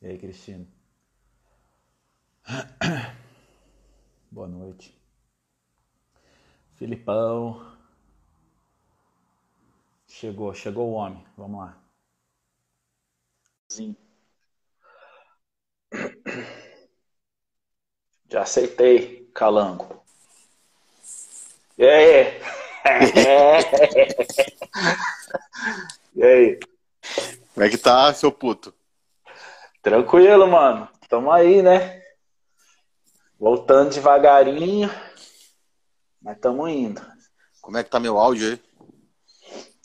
E aí, Cristina? Boa noite. Filipão. Chegou, chegou o homem. Vamos lá. Sim. Já aceitei, calango. E aí? e aí? Como é que tá, seu puto? Tranquilo, mano. Tamo aí, né? Voltando devagarinho, mas tamo indo. Como é que tá meu áudio aí?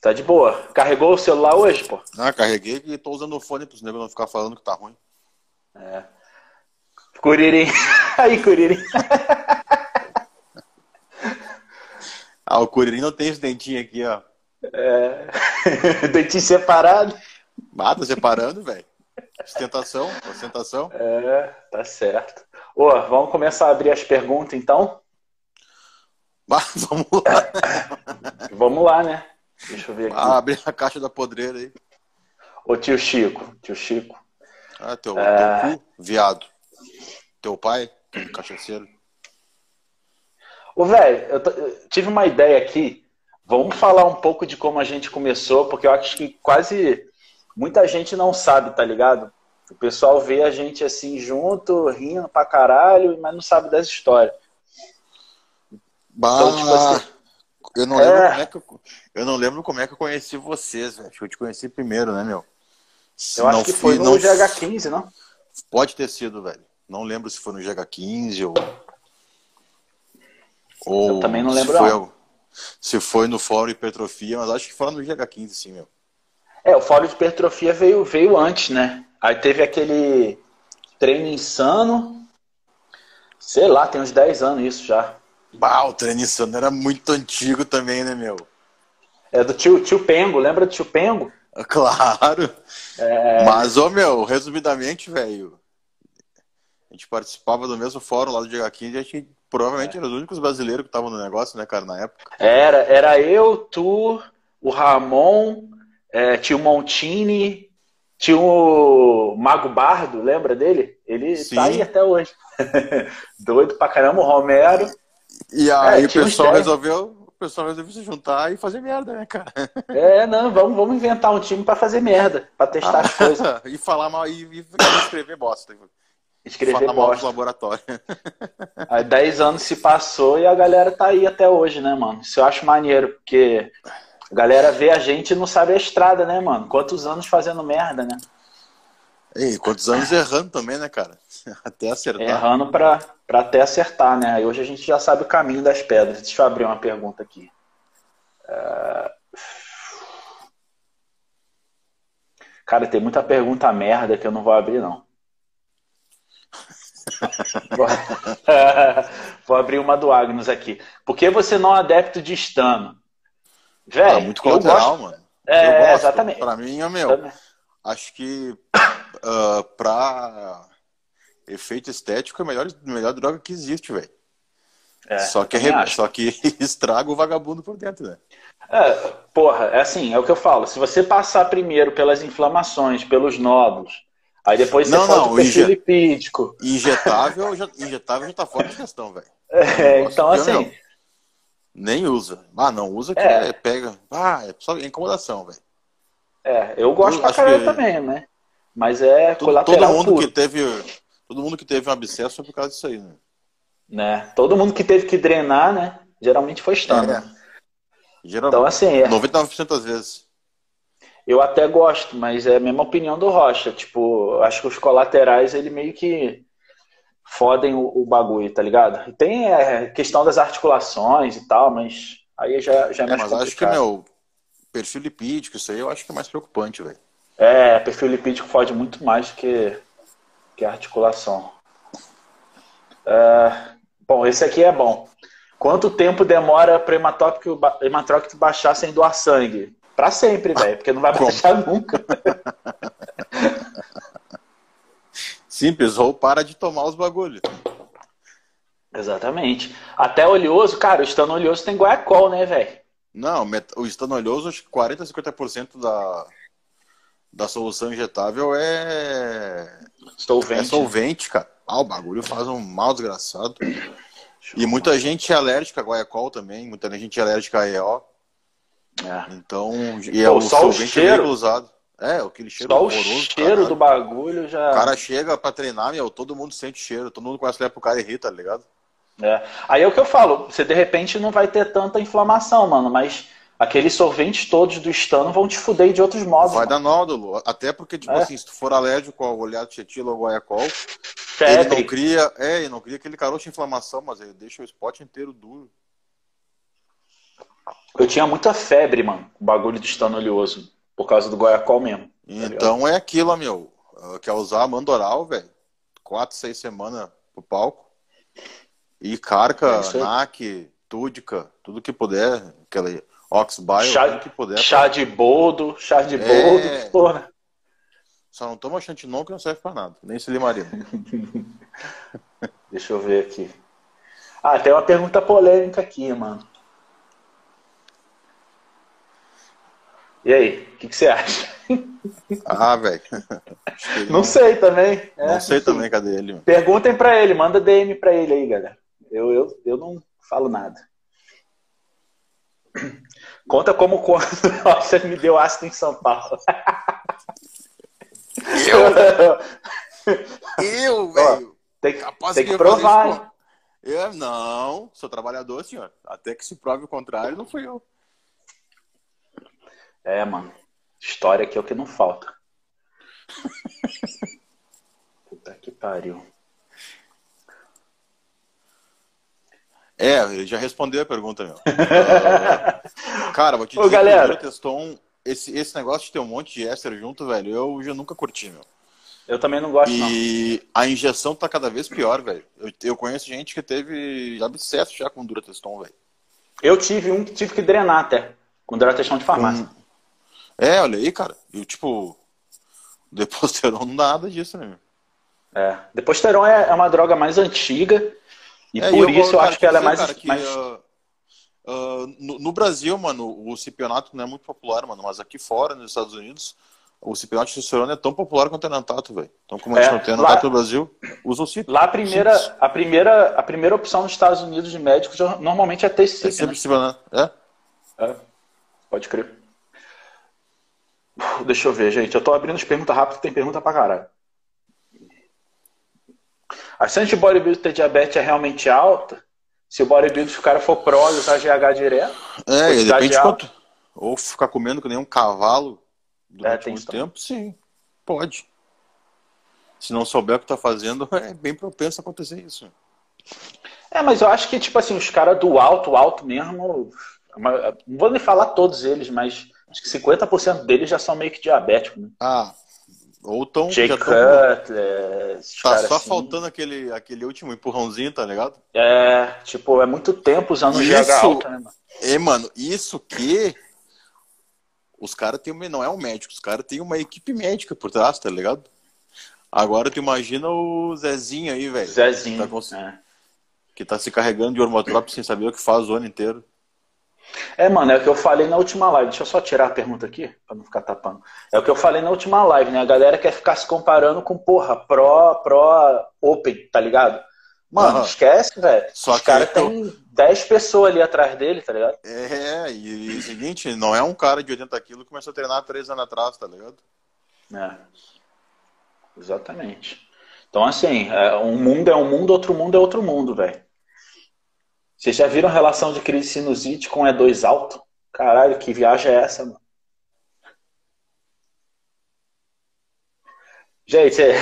Tá de boa. Carregou o celular hoje, pô? Ah, carreguei e tô usando o fone pros negros não ficar falando que tá ruim. É. Curirim. Aí, Curirim. ah, o Curirim não tem esse dentinho aqui, ó. É. dentinho separado. Ah, tá separando, velho. Ostentação, ostentação. É, tá certo. Ô, vamos começar a abrir as perguntas, então? vamos lá. vamos lá, né? Deixa eu ver aqui. Ah, abrir a caixa da podreira aí. Ô, tio Chico. Tio Chico. Ah, teu, é... teu cu, viado. Teu pai, cachaceiro. Ô, velho, eu, eu tive uma ideia aqui. Vamos falar um pouco de como a gente começou, porque eu acho que quase muita gente não sabe, tá ligado? O pessoal vê a gente assim junto, rindo pra caralho, mas não sabe das histórias. Bah, então, tipo assim, eu não, é... lembro como é que eu, eu não lembro como é que eu conheci vocês, velho. Acho que eu te conheci primeiro, né, meu? Se eu acho que foi no não... GH15, não? Pode ter sido, velho. Não lembro se foi no GH15 ou. ou eu também não lembro. Se foi, se foi no Fórum Hipertrofia, mas acho que foi no GH15, sim, meu. É, o Fórum de Hipertrofia veio, veio antes, né? Aí teve aquele treino insano. Sei lá, tem uns 10 anos isso já. Bah, o treino insano era muito antigo também, né, meu? É do tio, tio Pengo, lembra do tio Pengo? Claro. É... Mas, ô meu, resumidamente, velho, a gente participava do mesmo fórum lá do GH15 e a gente provavelmente é. era os únicos brasileiros que estavam no negócio, né, cara, na época. Era, era eu, tu, o Ramon, é, tio Montini, tinha o Mago Bardo, lembra dele? Ele Sim. tá aí até hoje. Doido pra caramba, o Romero. E aí é, o pessoal resolveu pessoal resolveu se juntar e fazer merda, né, cara? É, não, vamos, vamos inventar um time para fazer merda, para testar ah, as coisas. e falar mal e, e escrever bosta. Escrever falar bosta. mal no laboratório. Aí 10 anos se passou e a galera tá aí até hoje, né, mano? Isso eu acho maneiro, porque a galera vê a gente e não sabe a estrada, né, mano? Quantos anos fazendo merda, né? E quantos anos errando também, né, cara? Até acertar. Errando pra, pra até acertar, né? Aí hoje a gente já sabe o caminho das pedras. Deixa eu abrir uma pergunta aqui. Uh... Cara, tem muita pergunta merda que eu não vou abrir, não. vou abrir uma do Agnus aqui. Por que você não é adepto de Stano? Velho, ah, muito colateral, gosto... mano. É, exatamente. Pra mim, é meu. Também. Acho que uh, pra efeito estético é a melhor, melhor droga que existe, velho. É, só, que é, só que estraga o vagabundo por dentro, né? É, porra, é assim, é o que eu falo. Se você passar primeiro pelas inflamações, pelos nódulos, aí depois você não, faz não, o perfil lipídico. Injetável já, injetável já tá fora de questão, velho. É, então assim. nem usa. Ah, não usa que é. é pega. Ah, é só incomodação, velho. É, eu gosto eu pra caralho que... também, né? Mas é todo, colateral todo mundo puro. que teve Todo mundo que teve um abscesso foi por causa disso aí, né? né? Todo mundo que teve que drenar, né? Geralmente foi estando. É. Geralmente. Então, assim, é. 99% das vezes. Eu até gosto, mas é a mesma opinião do Rocha. Tipo, acho que os colaterais, ele meio que fodem o, o bagulho, tá ligado? E tem a é, questão das articulações e tal, mas aí já, já é, é mais mas complicado. acho que, meu, perfil lipídico, isso aí eu acho que é mais preocupante, velho. É, perfil lipídico fode muito mais do que que a articulação. É, bom, esse aqui é bom. Quanto tempo demora para hematrócito baixar sem doar sangue? Para sempre, velho, porque não vai baixar nunca. Simples, ou para de tomar os bagulhos. Exatamente. Até oleoso, cara, o estano oleoso tem guaiacol, né, velho? Não, o estano oleoso, acho que 40 a 50% da, da solução injetável é. Solvente. É solvente, cara. Ah, o bagulho faz um mal desgraçado. E muita gente é alérgica a guaiacol também, muita gente é alérgica a EO. É. Então, e é Pô, o só o cheiro. É usado. É, aquele cheiro Só o cheiro caralho. do bagulho já. O cara chega pra treinar, meu, todo mundo sente cheiro, todo mundo começa a olhar pro cara e irrita, tá ligado? É. Aí é o que eu falo, você de repente não vai ter tanta inflamação, mano, mas aqueles sorventes todos do estano vão te fuder de outros modos. Vai mano. dar nódulo. Até porque, tipo é. assim, se tu for alérgico ao olhado cetilo ou guaiacol, ele não cria. É, ele não cria aquele caroço de inflamação, mas ele deixa o spot inteiro duro. Eu tinha muita febre, mano, o bagulho do estano oleoso. Por causa do Goiacol mesmo. Tá então é aquilo, meu. Quer usar mandoral, velho? Quatro, seis semanas pro palco. E carca, é NAC, túdica, tudo que puder. Aquele Oxbio, chá, que puder. Chá pra... de boldo, chá de é... boldo, porra. Só não toma chantinon que não serve pra nada. Nem silimarina. Deixa eu ver aqui. Ah, tem uma pergunta polêmica aqui, mano. E aí, o que, que, você acha? Ah, velho. Não, sei também. É, não sei também, cadê ele? Mano? Perguntem pra ele, manda DM pra ele aí, galera. Eu, eu, eu não falo nada. Conta como quando você me deu ácido em São Paulo. Eu? eu, velho. Tem, tem que provar. Eu, não, sou trabalhador, senhor. Até que se prove o contrário, não fui eu. É, mano. História aqui é o que não falta. Puta que pariu. É, ele já respondeu a pergunta, meu. cara, vou te dizer Ô, galera. que testou um, esse, esse negócio de ter um monte de éster junto, velho, eu já nunca curti, meu. Eu também não gosto, e não. a injeção tá cada vez pior, velho. Eu, eu conheço gente que teve abscesso já com Durateston, velho. Eu tive um que tive que drenar até, com Durateston de farmácia. Com... É, olha aí, cara. Eu, tipo, Deposteron não dá nada disso, né? É. Deposteron é, é uma droga mais antiga e é, por isso eu, acho que ela é mais. Cara, que, mais... Uh, uh, no, no, Brasil, mano, o cipionato não é muito popular, mano, mas aqui fora, nos Estados Unidos, o cipionato de testosterona é tão popular quanto o enantato, velho. Então, como a gente é, não tem enantato no Brasil, usa o cip. Lá a primeira, a primeira, a primeira opção nos Estados Unidos de médicos normalmente é ter cip. É sempre né? cipionato, é? É. Pode crer. Deixa eu ver, gente. Eu tô abrindo as perguntas rápidas, tem pergunta pra caralho. A chance de bodybuilder ter diabetes é realmente alta? Se o bodybuilder, se o cara for pro e usar GH direto? É, depende de quanto. Ou ficar comendo que nem um cavalo durante é, muito tempo, sim, pode. Se não souber o que tá fazendo, é bem propenso a acontecer isso. É, mas eu acho que, tipo assim, os caras do alto, alto mesmo, não vou nem falar todos eles, mas Acho que 50% deles já são meio que diabéticos, né? Ah, ou tão. Jay Cutler, Tá só assim. faltando aquele, aquele último empurrãozinho, tá ligado? É, tipo, é muito tempo usando isso, GH alta, né, mano? É, mano, isso que. Os caras têm. Não é um médico, os caras têm uma equipe médica por trás, tá ligado? Agora tu imagina o Zezinho aí, velho. Zezinho. Que tá, cons... é. que tá se carregando de hormotrópico sem saber o que faz o ano inteiro. É, mano, é o que eu falei na última live. Deixa eu só tirar a pergunta aqui, pra não ficar tapando. É o que eu falei na última live, né? A galera quer ficar se comparando com, porra, Pro, Pro Open, tá ligado? Mano, uhum. esquece, velho. Só Os que cara tem 10 pessoas ali atrás dele, tá ligado? É, e, o seguinte, não é um cara de 80 quilos que começou a treinar 3 anos atrás, tá ligado? É. Exatamente. Então, assim, é, um mundo é um mundo, outro mundo é outro mundo, velho. Vocês já viram relação de crise sinusite com E2 alto? Caralho, que viagem é essa, mano? Gente, é...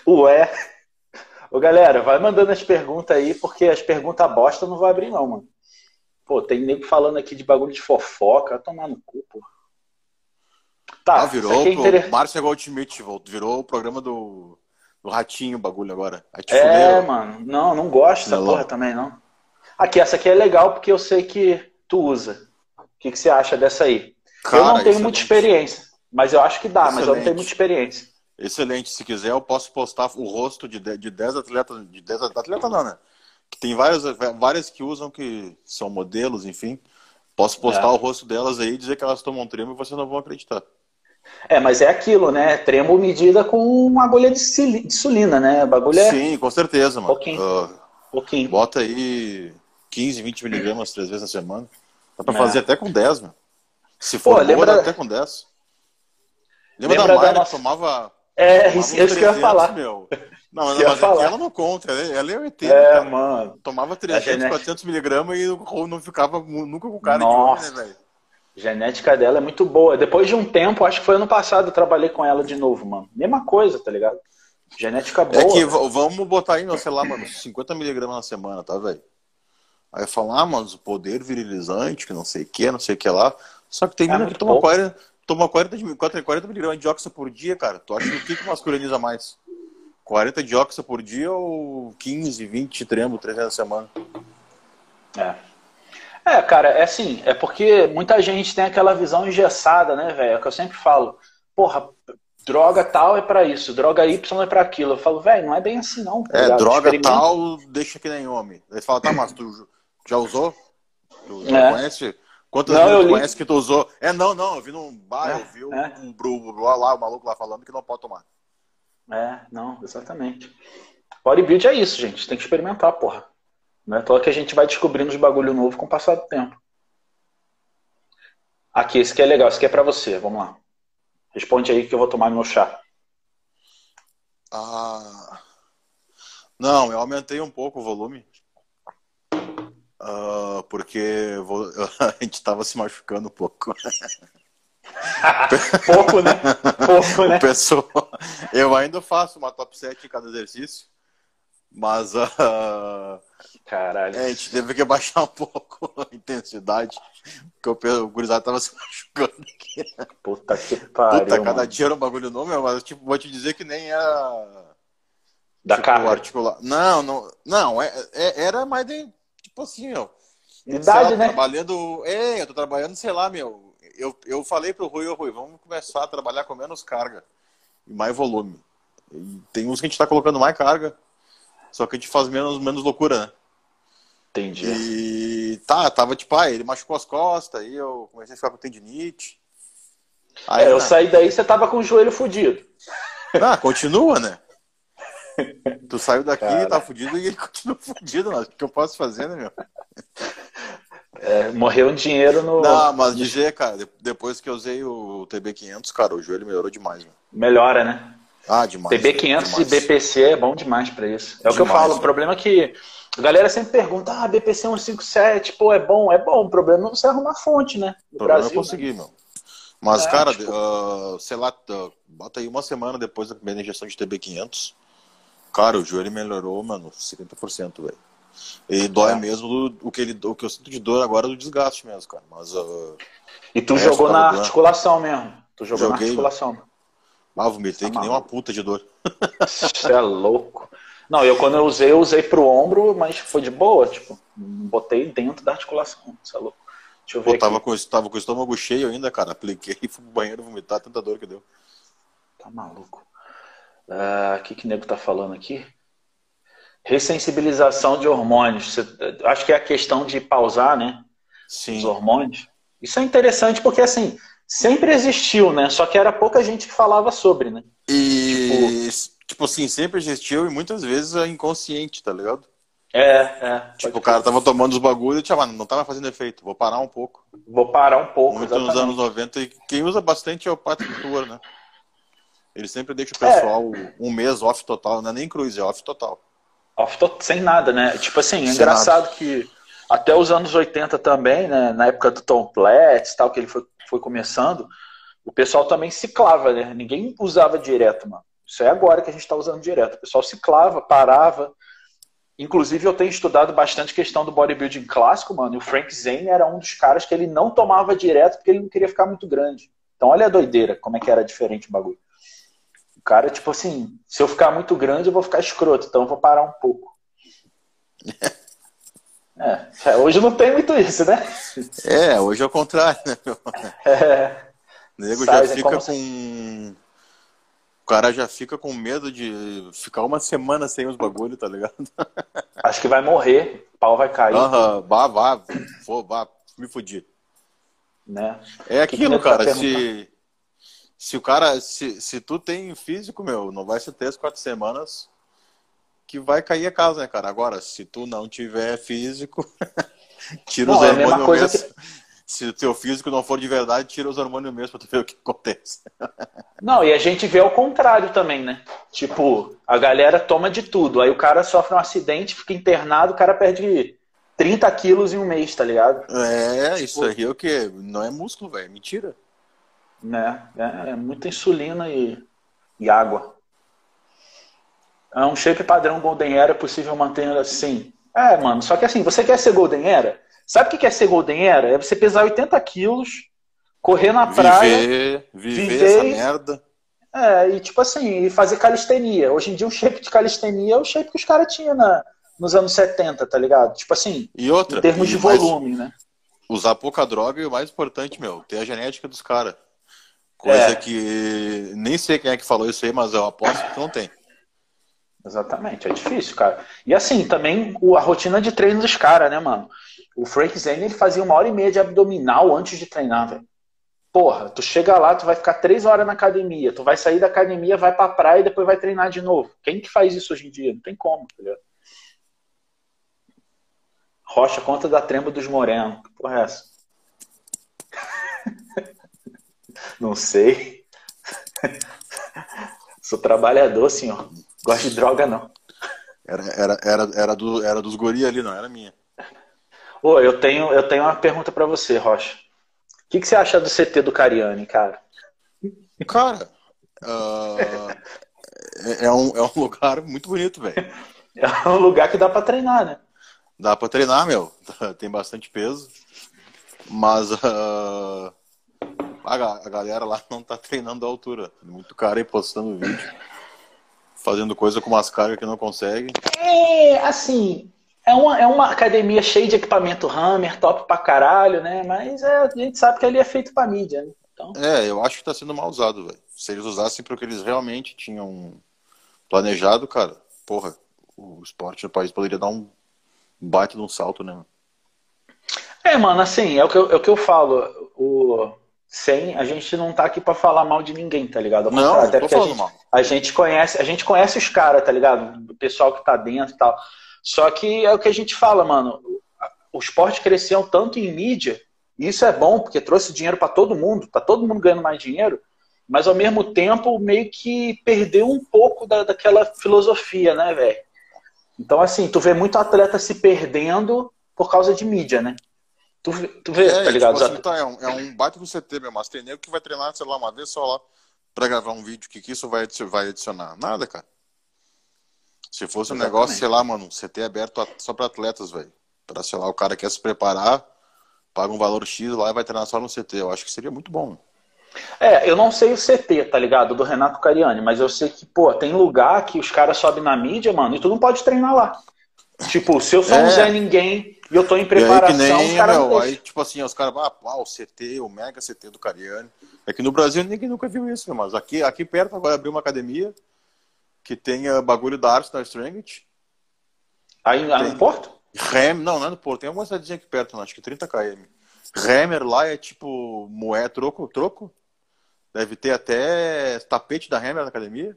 Ué. Ô, galera, vai mandando as perguntas aí, porque as perguntas bosta não vou abrir, não, mano. Pô, tem nego falando aqui de bagulho de fofoca, tomar no cu, pô. Tá, ah, virou é inter... Márcia Goldschmidt, virou o programa do o ratinho o bagulho agora. É, mano. Não, não gosto dessa porra também, não. Aqui, essa aqui é legal porque eu sei que tu usa. O que, que você acha dessa aí? Cara, eu não tenho excelente. muita experiência, mas eu acho que dá, excelente. mas eu não tenho muita experiência. Excelente. Se quiser, eu posso postar o rosto de 10, de 10 atletas. De 10 atletas não, né? Que tem várias, várias que usam que são modelos, enfim. Posso postar é. o rosto delas aí e dizer que elas tomam tremo e vocês não vão acreditar. É, mas é aquilo, né? Tremo medida com uma agulha de insulina, né? O bagulho é... Sim, com certeza, mano. Pouquinho. Uh, pouquinho. Bota aí 15, 20 miligramas três vezes na semana. Dá pra é. fazer até com 10, mano. Se for Pô, boa, lembra... dá até com 10. Lembra, lembra da Mayra nossa... que tomava. É, tomava isso, 300, que eu ia falar. Meu. Não, mas, mas é ela não conta, ela é o ET. É, mano. Tomava 300, genética... 400 miligramas e não ficava nunca com cara Nossa. de homem, né, velho? Genética dela é muito boa. Depois de um tempo, acho que foi ano passado, eu trabalhei com ela de novo, mano. Mesma coisa, tá ligado? Genética boa. É que vamos botar aí, sei lá, mano, 50 miligramas na semana, tá, velho? Aí falar, ah, mas o poder virilizante, que não sei o que, não sei o que lá. Só que tem é que toma 40, toma 40, 40 miligramas de óxido por dia, cara. Tu acha que o que, que masculiniza mais? 40 de óxido por dia ou 15, 20 trembo, 300 na semana? É. É, cara, é assim, é porque muita gente tem aquela visão engessada, né, velho? É que eu sempre falo. Porra, droga tal é para isso, droga Y é para aquilo. Eu falo, velho, não é bem assim não. Tá é, droga tal deixa que nem homem. Ele fala, tá, mas tu já usou? Tu já é. conhece? Quantas não, vezes tu conhece que tu usou? É, não, não, eu vi num bar, é, eu vi um, é. um, um, lá, o maluco lá falando que não pode tomar. É, não, exatamente. Bodybuild é isso, gente. Tem que experimentar, porra. Não é à que a gente vai descobrindo os bagulho novo com o passar do tempo. Aqui, esse aqui é legal, esse aqui é pra você. Vamos lá. Responde aí que eu vou tomar meu chá. Ah. Não, eu aumentei um pouco o volume. Uh, porque vou... a gente tava se machucando um pouco. Pouco, né? Pouco, né? Pessoa... Eu ainda faço uma top 7 em cada exercício. Mas uh, Caralho. É, a gente teve que baixar um pouco a intensidade, porque o, o gurizado tava se machucando aqui. Puta que pariu. Puta, cada mano. dia era um bagulho novo, mas tipo, vou te dizer que nem era. Da tipo, carga. Articular. Não, não, não, é, é, era mais de. Tipo assim, ó. Idade, lá, né? Trabalhando. É, eu tô trabalhando, sei lá, meu. Eu, eu falei pro Rui, ô Rui, vamos começar a trabalhar com menos carga e mais volume. E tem uns que a gente tá colocando mais carga, só que a gente faz menos, menos loucura, né? Entendi. E tá, tava tipo, ah, ele machucou as costas, aí eu comecei a ficar com tendinite. Aí, é, eu saí daí você tava com o joelho fudido. Ah, continua, né? tu saiu daqui, Cara. tá fudido e ele continua fudido, mas o que eu posso fazer, né, meu? É, morreu um dinheiro no. Não, mas dizer, cara, depois que eu usei o TB500, cara, o joelho melhorou demais, meu. Melhora, né? Ah, demais. TB500 e BPC é bom demais para isso. É demais, o que eu falo. O problema é que a galera sempre pergunta, ah, BPC 157, pô, é bom, é bom. O problema é você arrumar fonte, né? No o problema Brasil, é conseguir, né? meu. Mas, é, cara, tipo... uh, sei lá, uh, bota aí uma semana depois da primeira injeção de TB500. Cara, o joelho melhorou, mano, 50%, velho. E dói é. mesmo o que, ele, o que eu sinto de dor agora é do desgaste mesmo, cara. Mas, uh, e tu jogou na articulação mesmo? Tu jogou Joguei, na articulação. Ah, vomitei tá que nem uma puta de dor. Você é louco. Não, eu quando eu usei, eu usei pro ombro, mas foi de boa, tipo, botei dentro da articulação, você é louco. Deixa eu ver Pô, tava com, tava com o estômago cheio ainda, cara, apliquei e fui pro banheiro vomitar, tanta dor que deu. Tá maluco. O ah, que que nego tá falando aqui? Ressensibilização de hormônios. Acho que é a questão de pausar, né? Sim. Os hormônios. Isso é interessante porque, assim, sempre existiu, né? Só que era pouca gente que falava sobre, né? E, tipo, tipo assim, sempre existiu e muitas vezes é inconsciente, tá ligado? É, é. Tipo, o cara tava tomando os bagulhos e tava, não tava fazendo efeito, vou parar um pouco. Vou parar um pouco, Muito exatamente. nos anos 90, e quem usa bastante é o Patrick Tour, né? Ele sempre deixa o pessoal é. um mês off total, não é nem cruise, é off total. Off to... sem nada, né? Tipo assim, é engraçado nada. que até os anos 80 também, né? Na época do Tom Platz tal, que ele foi, foi começando, o pessoal também ciclava, né? Ninguém usava direto, mano. Isso é agora que a gente está usando direto. O pessoal ciclava, parava. Inclusive, eu tenho estudado bastante questão do bodybuilding clássico, mano. E o Frank Zane era um dos caras que ele não tomava direto porque ele não queria ficar muito grande. Então, olha a doideira, como é que era diferente o bagulho. cara, tipo assim, se eu ficar muito grande, eu vou ficar escroto, então eu vou parar um pouco. É, hoje não tem muito isso, né? É, hoje é o contrário, né? É. O nego já fica com. O cara já fica com medo de ficar uma semana sem os bagulho, tá ligado? Acho que vai morrer, o pau vai cair. Aham, vá, vá, vou, vá, me fudi. Né? É aquilo, cara, se, se o cara, se, se tu tem físico, meu, não vai ser três, quatro semanas que vai cair a casa, né, cara? Agora, se tu não tiver físico, tira não, os hormônios é mesmo. Que... Se o teu físico não for de verdade, tira os hormônios mesmo pra tu ver o que acontece. Não, e a gente vê ao contrário também, né? Tipo, a galera toma de tudo. Aí o cara sofre um acidente, fica internado, o cara perde 30 quilos em um mês, tá ligado? É, tipo... isso aí é o que? Não é músculo, velho, é mentira. Né? É, é muita insulina e, e água. É um shape padrão Golden Era é possível manter assim. É, mano, só que assim, você quer ser Golden Era? Sabe o que é ser Golden Era? É você pesar 80 quilos, correr na praia. Viver, viver, essa merda. É, e tipo assim, fazer calistenia. Hoje em dia o shape de calistenia é o shape que os caras tinham na, nos anos 70, tá ligado? Tipo assim, e outra, em termos de volume, né? Usar pouca droga e o mais importante, meu, ter a genética dos caras. Coisa é. que nem sei quem é que falou isso aí, mas eu aposto que não tem. Exatamente, é difícil, cara. E assim, também a rotina de treino dos caras, né, mano? O Frank Zane ele fazia uma hora e meia de abdominal antes de treinar, velho. Porra, tu chega lá, tu vai ficar três horas na academia, tu vai sair da academia, vai pra praia e depois vai treinar de novo. Quem que faz isso hoje em dia? Não tem como, tá ligado? Rocha, conta da tremba dos morenos. Porra é essa? Não sei. Sou trabalhador, senhor. Gosto de droga, não. Era, era, era, era, do, era dos guri ali, não era minha. Ô, eu tenho, eu tenho uma pergunta para você, Rocha. O que, que você acha do CT do Cariani, cara? Cara, uh, é, é, um, é um lugar muito bonito, velho. É um lugar que dá para treinar, né? Dá para treinar, meu. Tem bastante peso. Mas uh, a, a galera lá não tá treinando a altura. Muito cara aí postando vídeo fazendo coisa com umas cargas que não consegue. É, assim, é uma, é uma academia cheia de equipamento Hammer, top pra caralho, né? Mas é, a gente sabe que ali é feito pra mídia, né? Então... É, eu acho que tá sendo mal usado, velho. Se eles usassem porque eles realmente tinham planejado, cara, porra, o esporte no país poderia dar um bate de um salto, né? É, mano, assim, é o que eu, é o que eu falo. O, sem a gente não tá aqui para falar mal de ninguém, tá ligado? Não, até porque a gente, a gente conhece, a gente conhece os caras, tá ligado? O pessoal que tá dentro e tal. Só que é o que a gente fala, mano. O esporte cresceu tanto em mídia, e isso é bom porque trouxe dinheiro para todo mundo, tá todo mundo ganhando mais dinheiro, mas ao mesmo tempo meio que perdeu um pouco da, daquela filosofia, né, velho? Então, assim, tu vê muito atleta se perdendo por causa de mídia, né? Tu, tu vê, é, tá ligado? Tipo assim, tá, é, um, é um baita do CT mesmo, mas tem nego que vai treinar, sei lá, uma vez só lá pra gravar um vídeo, que, que isso vai, vai adicionar? Nada, cara. Se fosse um negócio, sei lá, mano, um CT aberto só pra atletas, velho. Pra, sei lá, o cara quer se preparar, paga um valor X lá e vai treinar só no CT. Eu acho que seria muito bom. É, eu não sei o CT, tá ligado? Do Renato Cariani, mas eu sei que, pô, tem lugar que os caras sobem na mídia, mano, e tu não pode treinar lá. Tipo, se eu sou é. um Zé Ninguém e eu tô em preparação, nem, os caras meu, Aí, tipo assim, os caras, ah, o CT, o mega CT do Cariani. É que no Brasil ninguém nunca viu isso, mas aqui, aqui perto agora abriu uma academia que tenha bagulho da Arsenal Strength. Aí tem... no Porto? Rem, não, não é no Porto, tem uma cidadezinha aqui perto, acho que 30 km. Remer lá é tipo moé, troco, troco. Deve ter até tapete da Remer na academia.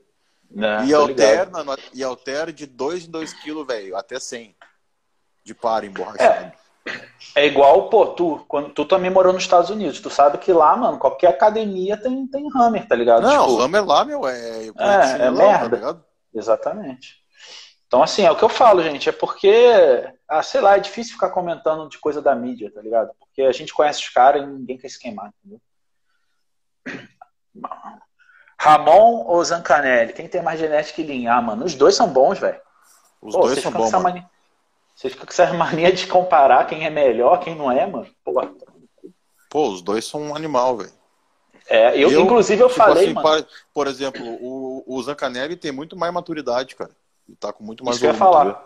Não, e, alterna, e altera de 2 em 2 quilos, velho, até 100 de par emborrachado. É, é igual, pô, tu, quando, tu também morou nos Estados Unidos, tu sabe que lá, mano, qualquer academia tem, tem Hammer, tá ligado? Não, tipo, Hammer lá, meu, é. É, é merda. Tá Exatamente. Então, assim, é o que eu falo, gente, é porque, ah, sei lá, é difícil ficar comentando de coisa da mídia, tá ligado? Porque a gente conhece os caras e ninguém quer se queimar, entendeu? Ramon ou Zancanelli? Quem tem mais genética que linhar, mano? Os dois são bons, velho. Os Pô, dois são bons. Você fica com essa mania de comparar quem é melhor, quem não é, mano. Pô, Pô os dois são um animal, velho. É, eu, eu inclusive, eu tipo falei, assim, mano... Por exemplo, o, o Zancanelli tem muito mais maturidade, cara. Ele tá com muito mais Isso que eu ia falar.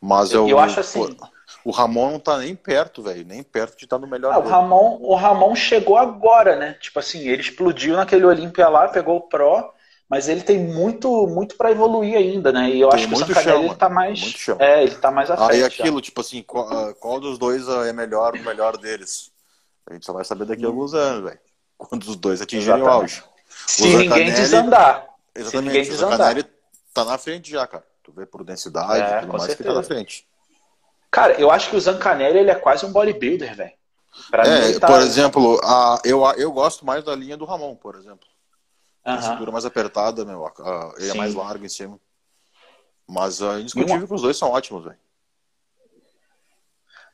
Mas eu, eu acho assim... O Ramon não tá nem perto, velho. Nem perto de estar tá no melhor ah, o Ramon O Ramon chegou agora, né? Tipo assim, ele explodiu naquele Olímpia lá, pegou o Pro, mas ele tem muito muito para evoluir ainda, né? E eu tem acho que o Zancanelli ele tá mais... É, ele tá mais à frente. Aí aquilo, já. tipo assim, qual, ah, qual, dos dois é melhor, o melhor deles? A gente só vai saber daqui a alguns anos, velho. Quando os dois atingirem o auge. Se ninguém desandar. Exatamente. Se ninguém desandar. O tá na frente já, cara. Tu vê por densidade é, tudo mais certeza. que tá na frente. Cara, eu acho que o Zancanelli ele é quase um bodybuilder, velho. É, tá... por exemplo, a, eu, eu gosto mais da linha do Ramon, por exemplo. A cintura mais apertada, meu. A, a, ele Sim. é mais largo em cima. Mas é indiscutível que os dois são ótimos, velho.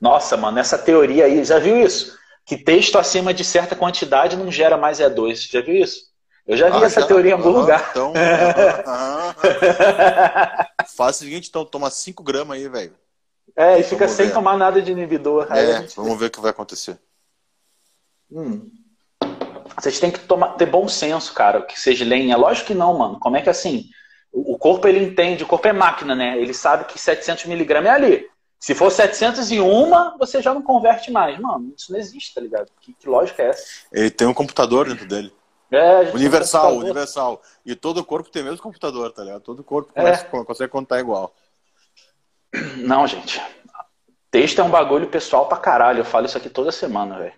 Nossa, mano, essa teoria aí, já viu isso? Que texto acima de certa quantidade não gera mais E2. Já viu isso? Eu já vi ah, essa já? teoria em algum lugar. Então, faz o seguinte, então, toma 5 gramas aí, velho. É, e fica vamos sem ver. tomar nada de inibidor. É, vamos ver o que vai acontecer. Hum. Vocês têm que tomar, ter bom senso, cara, que vocês leem. É lógico que não, mano. Como é que assim? O corpo ele entende, o corpo é máquina, né? Ele sabe que 700 miligramas é ali. Se for 701, você já não converte mais. Mano, isso não existe, tá ligado? Que, que lógica é essa? Ele tem um computador dentro dele. É, universal, um universal. E todo corpo tem o mesmo computador, tá ligado? Todo corpo é. consegue contar igual. Não, gente. Texto é um bagulho pessoal pra caralho. Eu falo isso aqui toda semana, velho.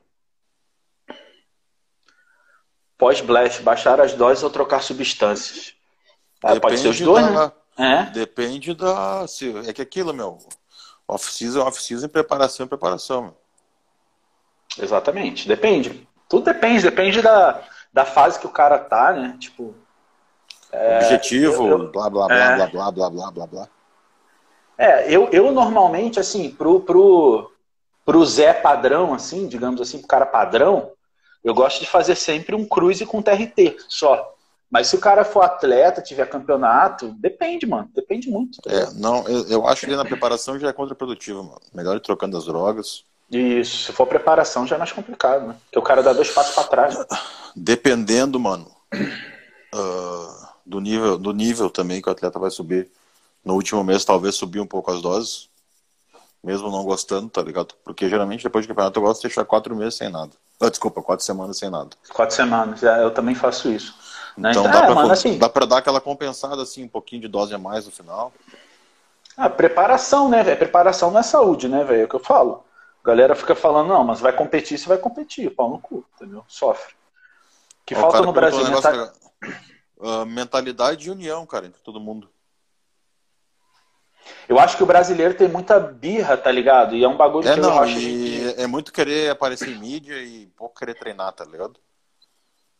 Pós-blast, baixar as doses ou trocar substâncias. Ah, pode ser os dois, da... né? É? Depende da. É que aquilo, meu. Off-season, off-season, preparação, preparação, meu. Exatamente. Depende. Tudo depende. Depende da, da fase que o cara tá, né? Tipo. É, Objetivo, eu, blá, blá, é... blá, blá, blá, blá, blá, blá. É, eu, eu normalmente, assim, pro, pro, pro Zé padrão, assim, digamos assim, pro cara padrão, eu gosto de fazer sempre um cruise com TRT só. Mas se o cara for atleta, tiver campeonato, depende, mano. Depende muito. É, não, eu, eu acho que na preparação já é contraprodutivo, mano. Melhor ir trocando as drogas. Isso, se for preparação já é mais complicado, né? Porque o cara dá dois passos para trás. Dependendo, mano, uh, do, nível, do nível também que o atleta vai subir. No último mês, talvez subir um pouco as doses, mesmo não gostando, tá ligado? Porque geralmente depois do campeonato eu gosto de deixar quatro meses sem nada. Ah, desculpa, quatro semanas sem nada. Quatro semanas, é, eu também faço isso. Né? Então, então dá, é, pra, mano, assim, dar aquela compensada, assim, um pouquinho de dose a mais no final. Ah, preparação, né, velho? Preparação não é saúde, né, velho? É o que eu falo. A galera fica falando, não, mas vai competir, você vai competir, pau no cu, entendeu? Sofre. que Ó, falta no Brasil? Mental... uh, mentalidade e união, cara, entre todo mundo. Eu acho que o brasileiro tem muita birra, tá ligado? E é um bagulho é, que não, eu acho. E é muito querer aparecer em mídia e pouco querer treinar, tá ligado?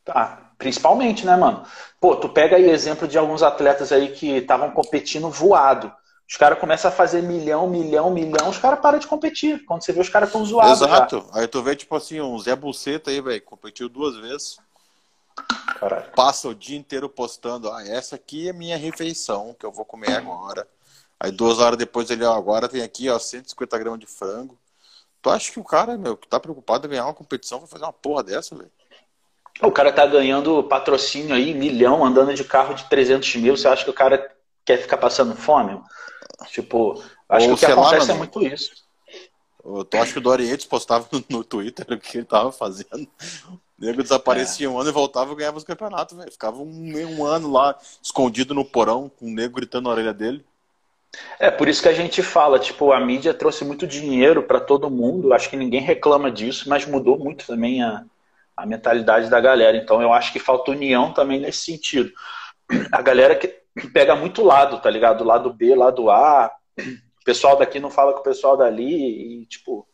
Tá, principalmente, né, mano? Pô, tu pega aí exemplo de alguns atletas aí que estavam competindo voado. Os caras começam a fazer milhão, milhão, milhão, os caras param de competir. Quando você vê, os caras estão zoados. Exato. Já. Aí tu vê, tipo assim, um Zé Buceta aí, velho, competiu duas vezes. Caralho. Passa o dia inteiro postando, ah, essa aqui é minha refeição que eu vou comer agora. Aí duas horas depois ele, ó, agora tem aqui, ó, 150 gramas de frango. Tu acha que o cara, meu, que tá preocupado em ganhar uma competição vai fazer uma porra dessa, velho? O cara tá ganhando patrocínio aí, milhão, andando de carro de 300 mil. Você acha que o cara quer ficar passando fome? Tipo, acho Ou, que o que acontece lá, é muito isso. Eu acho que o Dorientes postava no Twitter o que ele tava fazendo. O nego desaparecia é. um ano e voltava e ganhava os campeonatos, velho. Ficava um, um ano lá, escondido no porão, com o nego gritando na orelha dele. É, por isso que a gente fala, tipo, a mídia trouxe muito dinheiro para todo mundo, acho que ninguém reclama disso, mas mudou muito também a, a mentalidade da galera. Então eu acho que falta união também nesse sentido. A galera que pega muito lado, tá ligado? Lado B, lado A. O pessoal daqui não fala com o pessoal dali e, tipo.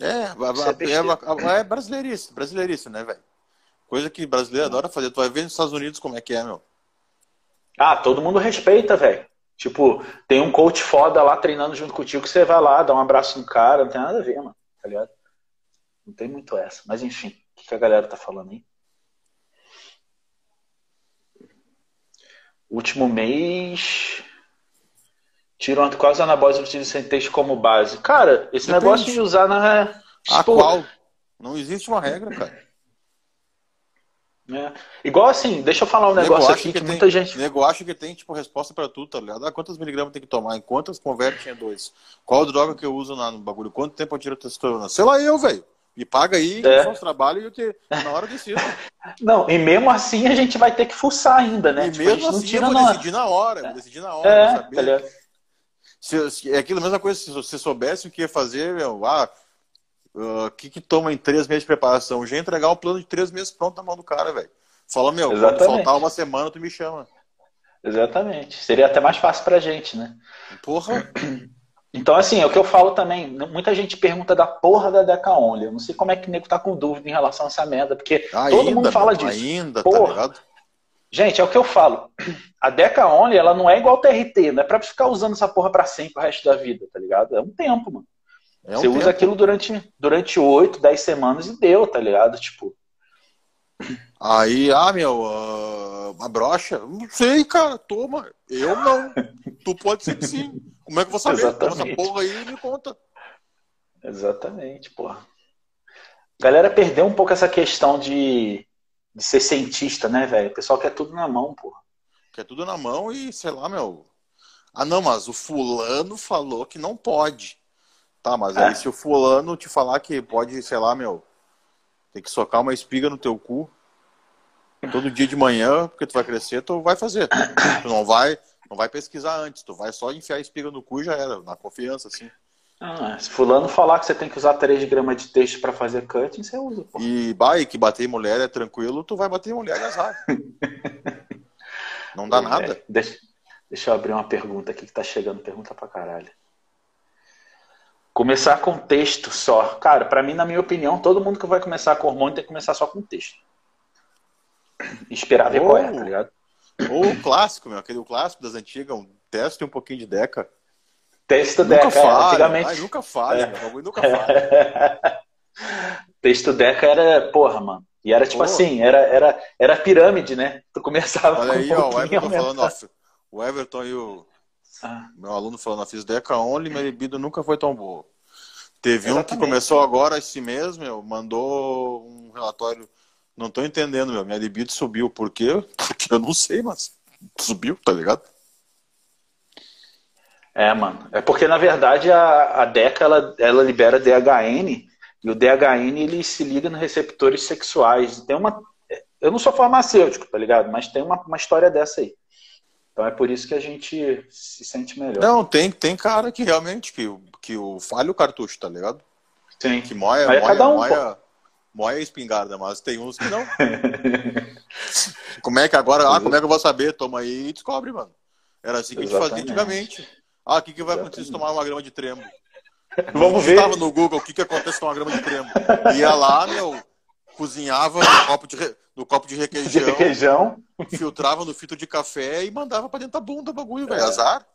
É, é, é, é brasileirice, brasileirice, né, velho? Coisa que brasileiro adora fazer. Tu vai ver nos Estados Unidos como é que é, meu. Ah, todo mundo respeita, velho. Tipo, tem um coach foda lá treinando junto contigo que você vai lá, dá um abraço no cara, não tem nada a ver, mano, tá ligado? Não tem muito essa. Mas enfim, o que a galera tá falando aí? Último mês. Tiram quais anabólicos utilizam sem texto como base? Cara, esse Depende. negócio de usar na. A qual? Não existe uma regra, cara. É. Igual assim, deixa eu falar um negócio aqui que, que tem, muita gente. Nego acha que tem, tipo, resposta pra tudo, tá ligado? Ah, quantos miligramas tem que tomar? Em quantas converte em dois? Qual droga que eu uso na, no bagulho? Quanto tempo eu tiro testosterona? Sei lá eu, velho. Me paga aí, é. os trabalhos e eu te, na hora decido. não, e mesmo assim a gente vai ter que fuçar ainda, né? E tipo, mesmo assim tira eu vou decidir na hora, eu vou decidir na hora, é, saber. Tá se, se, é aquilo a mesma coisa, se você soubesse o que ia fazer, meu, ah, o uh, que, que toma em três meses de preparação? Já entregar um plano de três meses pronto na mão do cara, velho. Fala, meu, Exatamente. quando faltar uma semana, tu me chama. Exatamente. Seria até mais fácil pra gente, né? Porra. Então, assim, é o que eu falo também. Muita gente pergunta da porra da Deca Only. Eu não sei como é que o nego tá com dúvida em relação a essa merda, porque ainda, todo mundo fala disso. Ainda, tá porra. tá ligado? Gente, é o que eu falo. A Deca Only, ela não é igual TRT, não é pra ficar usando essa porra pra sempre o resto da vida, tá ligado? É um tempo, mano. É um Você tempo. usa aquilo durante, durante 8, 10 semanas e deu, tá ligado? Tipo. Aí, ah, meu, uh, uma brocha? Não sei, cara, toma. Eu não. tu pode ser que sim. Como é que eu vou saber? Exatamente. Essa porra aí me conta. Exatamente, porra. A galera perdeu um pouco essa questão de, de ser cientista, né, velho? O pessoal quer tudo na mão, porra. Quer tudo na mão e, sei lá, meu. Ah, não, mas o fulano falou que não pode. Tá, mas é. aí se o fulano te falar que pode, sei lá, meu, tem que socar uma espiga no teu cu todo dia de manhã, porque tu vai crescer, tu vai fazer. Tu não vai, não vai pesquisar antes, tu vai só enfiar a espiga no cu e já era, na confiança, assim. Ah, se fulano falar que você tem que usar 3 gramas de texto para fazer cutting, você usa. Pô. E, bah, e que bater em mulher é tranquilo, tu vai bater em mulher e azar. não dá é, nada. Deixa, deixa eu abrir uma pergunta aqui que tá chegando, pergunta pra caralho. Começar com texto só. Cara, para mim, na minha opinião, todo mundo que vai começar com hormônio tem que começar só com texto. Esperar ver ou, qual é, tá ligado? Ou o clássico, meu, aquele clássico das antigas, um teste e um pouquinho de deca. Texto nunca deca, falha, antigamente. Ai, nunca falha, é. meu, nunca falha. Texto deca era, porra, mano. E era tipo porra. assim, era, era, era pirâmide, né? Tu começava Olha aí, um ó, o Everton falando, ó, o Everton e o ah. meu aluno falando, fiz deca only, minha libido nunca foi tão boa. Teve Exatamente. um que começou agora esse mês, meu, mandou um relatório não tô entendendo, meu. Minha libido subiu. Por quê? Porque eu não sei, mas subiu, tá ligado? É, mano. É porque, na verdade, a, a DECA, ela, ela libera DHN, e o DHN, ele se liga nos receptores sexuais. Tem uma... Eu não sou farmacêutico, tá ligado? Mas tem uma, uma história dessa aí. Então é por isso que a gente se sente melhor. Não, tem, tem cara que realmente, que, que o falha o cartucho, tá ligado? Sim. Que moia, moia, cada um, moia, moia a espingarda, mas tem uns que não. como é que agora, ah, como é que eu vou saber? Toma aí e descobre, mano. Era assim que a gente fazia antigamente. Ah, o que, que vai acontecer se tomar uma grama de tremo? Vamos ver. Estava no Google o que, que acontece se tomar uma grama de tremo. Ia lá, meu, cozinhava no copo de, no copo de requeijão, de requeijão, filtrava no filtro de café e mandava pra dentro da bunda o bagulho, velho. É. Azar.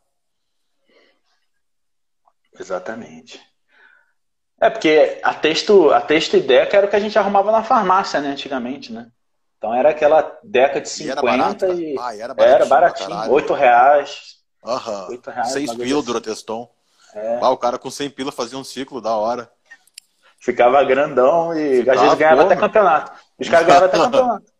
Exatamente. É, porque a texto, a texto e deca era o que a gente arrumava na farmácia, né, antigamente, né? Então era aquela deca de 50 e. Era, barato, e... Ah, era baratinho. Era baratinho, 8 reais. Aham. 8 reais. 6 pila do Duroteston. É. Ah, o cara com 100 pila fazia um ciclo da hora. Ficava grandão e Ficava, às vezes ganhava porra. até campeonato. Os caras ganhavam até campeonato.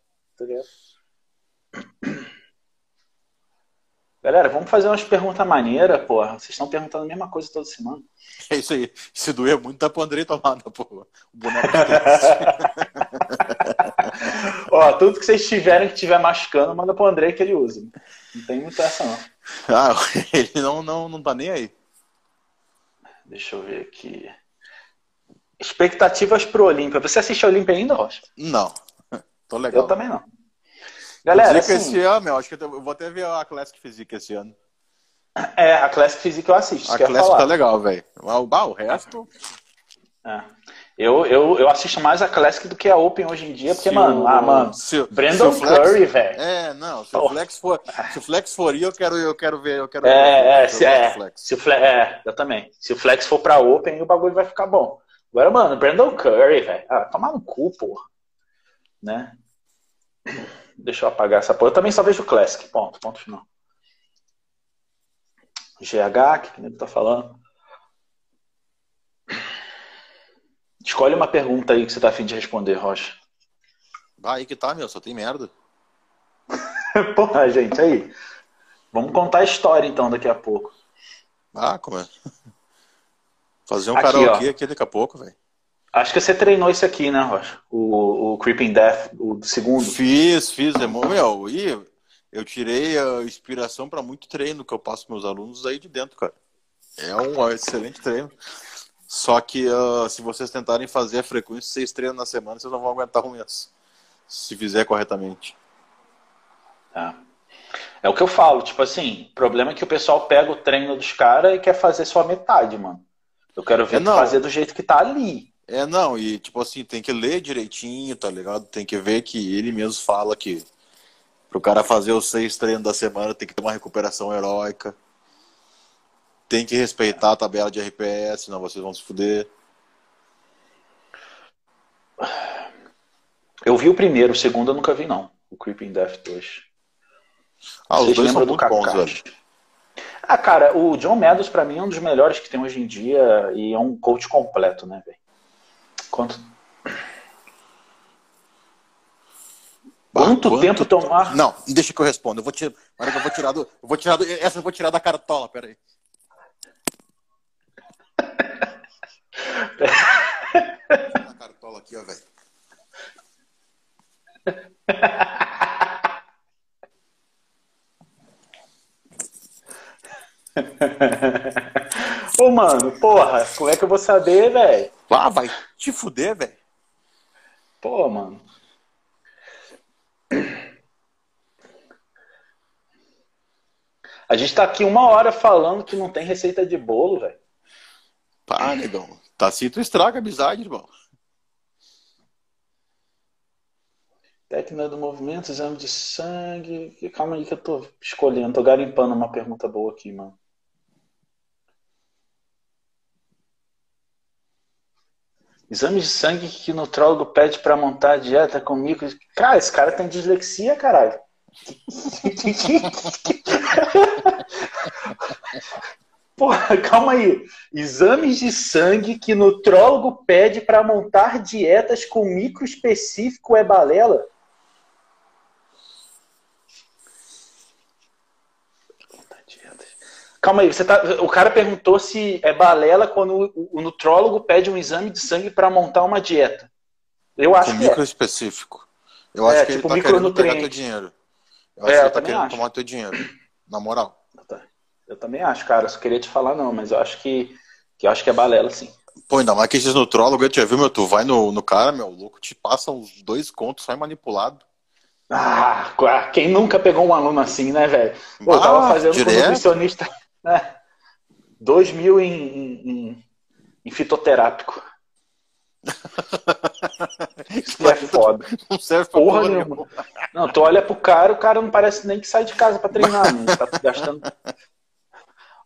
Galera, vamos fazer umas perguntas maneiras, porra. Vocês estão perguntando a mesma coisa toda semana. É isso aí. Se doer muito, dá pro Andrei tomar, porra. O boneco Ó, tudo que vocês tiverem que tiver machucando, manda pro Andrei que ele usa. Não tem muita essa, não. Ah, ele não, não, não tá nem aí. Deixa eu ver aqui. Expectativas pro Olímpia. Você assiste a Olímpia ainda, Rocha? Não. Tô legal. Eu também não. Galera, assim, esse ano, eu acho que eu vou até ver a Classic Physique esse ano. É, a Classic Physique eu assisto. A Classic falar. tá legal, velho. O resto. É. Eu, eu, eu assisto mais a Classic do que a Open hoje em dia, porque, se mano, o... ah, mano, se, Brandon se Curry, velho. É, não, se o Flex for, se o Flex for ir, eu quero, eu quero ver, eu quero é, ver. É, se, é, Flex. se o Flex, é, eu também. Se o Flex for pra Open, o bagulho vai ficar bom. Agora, mano, Brandon Curry, velho, ah, tomar no cu, porra. Né? Deixa eu apagar essa porra. Eu também só vejo o Classic. Ponto, ponto final. GH, que ele tá falando. Escolhe uma pergunta aí que você tá afim de responder, Rocha. Ah, aí que tá, meu, só tem merda. Porra, gente, aí. Vamos contar a história então daqui a pouco. Ah, como é? Fazer um aqui, karaokê ó. aqui daqui a pouco, velho. Acho que você treinou isso aqui, né, Rocha? O, o Creeping Death, o segundo. Fiz, fiz. É, meu, e eu tirei a inspiração para muito treino que eu passo meus alunos aí de dentro, cara. É um excelente treino. Só que uh, se vocês tentarem fazer a frequência seis treinos na semana, vocês não vão aguentar um mês. Se fizer corretamente. Tá. É o que eu falo, tipo assim, o problema é que o pessoal pega o treino dos caras e quer fazer só metade, mano. Eu quero ver é, fazer do jeito que tá ali. É, não, e tipo assim, tem que ler direitinho, tá ligado? Tem que ver que ele mesmo fala que pro cara fazer os seis treinos da semana tem que ter uma recuperação heróica. Tem que respeitar a tabela de RPS, senão vocês vão se fuder. Eu vi o primeiro, o segundo eu nunca vi, não. O Creeping Death 2. Ah, os dois são muito bons, velho. Ah, cara, o John Meadows pra mim é um dos melhores que tem hoje em dia e é um coach completo, né, velho? Quanto... Quanto, quanto tempo tomar? Não, deixa que eu respondo. Eu vou tirar, eu vou tirar do, eu vou tirar do, essa eu vou tirar da cartola, peraí. a cartola aqui, ó, velho. Ô, mano, porra, como é que eu vou saber, velho? Ah, vai te fuder, velho. Pô, mano. A gente tá aqui uma hora falando que não tem receita de bolo, velho. Pá, negão. Tacito estraga a amizade, irmão. Técnica do movimento, exame de sangue. Calma aí que eu tô escolhendo, tô garimpando uma pergunta boa aqui, mano. Exame de sangue que o nutrólogo pede para montar a dieta comigo. Cara, esse cara tem dislexia, caralho. Porra, calma aí. Exames de sangue que nutrólogo pede para montar dietas com micro específico é balela? Calma aí, você tá, o cara perguntou se é balela quando o, o nutrólogo pede um exame de sangue para montar uma dieta. Eu acho Com que micro é. específico. Eu acho é, que tipo, ele tá querendo pegar teu dinheiro. Eu acho é, que ele tá querendo acho. tomar teu dinheiro. Na moral. Eu também acho, cara. Eu só queria te falar não, mas eu acho que, que eu acho que é balela, sim. Pô, ainda mais que esses nutrólogos, eu já viu, meu, tu vai no, no cara, meu, louco, te passa uns dois contos, sai manipulado. Ah, quem nunca pegou um aluno assim, né, velho? Eu tava fazendo direto? com nutricionista. Né? Dois mil em, em, em fitoterápico. Isso é foda. Não serve pra porra, nenhuma. Não, tu olha pro cara, o cara não parece nem que sai de casa pra treinar, mano. Tá gastando.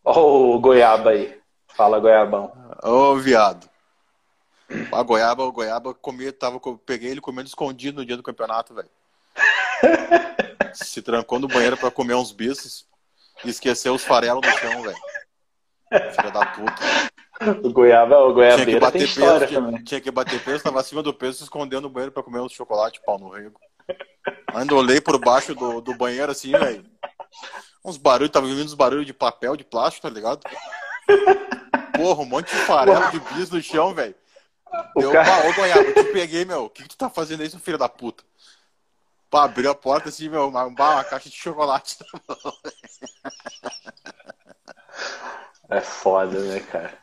Ó o goiaba aí. Fala, goiabão. Ô, viado. A goiaba, o goiaba comia, tava, peguei ele comendo escondido no dia do campeonato, velho. Se trancou no banheiro pra comer uns bichos. Esqueceu os farelos no chão, velho. Filha da puta. O goiaba, o goiabeira tinha que bater peso, tinha, tinha, que bater peso, tava acima do peso, se escondendo no banheiro pra comer uns chocolate pau no rego. Ainda olhei por baixo do, do banheiro assim, velho. Uns barulhos, tava vindo uns barulhos de papel, de plástico, tá ligado? Porra, um monte de farelo de bis no chão, velho. Deu, cara... ô goiaba, eu te peguei, meu. O que, que tu tá fazendo aí, seu filho da puta? Pá, abriu a porta assim, meu, uma, uma caixa de chocolate. É foda, né, cara?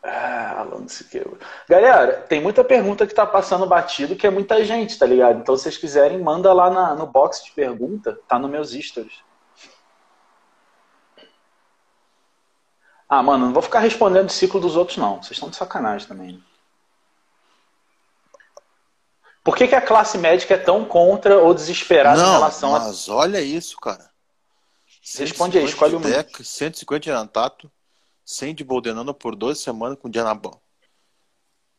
Ah, Alan Siqueira. Galera, tem muita pergunta que tá passando batido, que é muita gente, tá ligado? Então, se vocês quiserem, manda lá na, no box de pergunta, tá nos meus stories. Ah, mano, não vou ficar respondendo o ciclo dos outros, não. Vocês estão de sacanagem também. Por que, que a classe médica é tão contra ou desesperada não, em relação mas a. Mas olha isso, cara. Responde aí, escolhe o deck, 150 de Anantato, 100 de Boldenano por 12 semanas com Dianabão.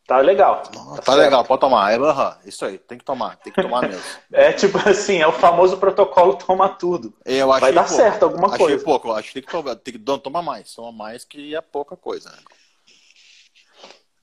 Tá legal. tá, tá legal, pode tomar. É, uhum, isso aí, tem que tomar, tem que tomar mesmo. é tipo assim, é o famoso protocolo toma tudo. Eu Vai dar pouco. certo alguma achei coisa. pouco, acho que tem que tomar, tem que tomar mais, toma mais que é pouca coisa. Né?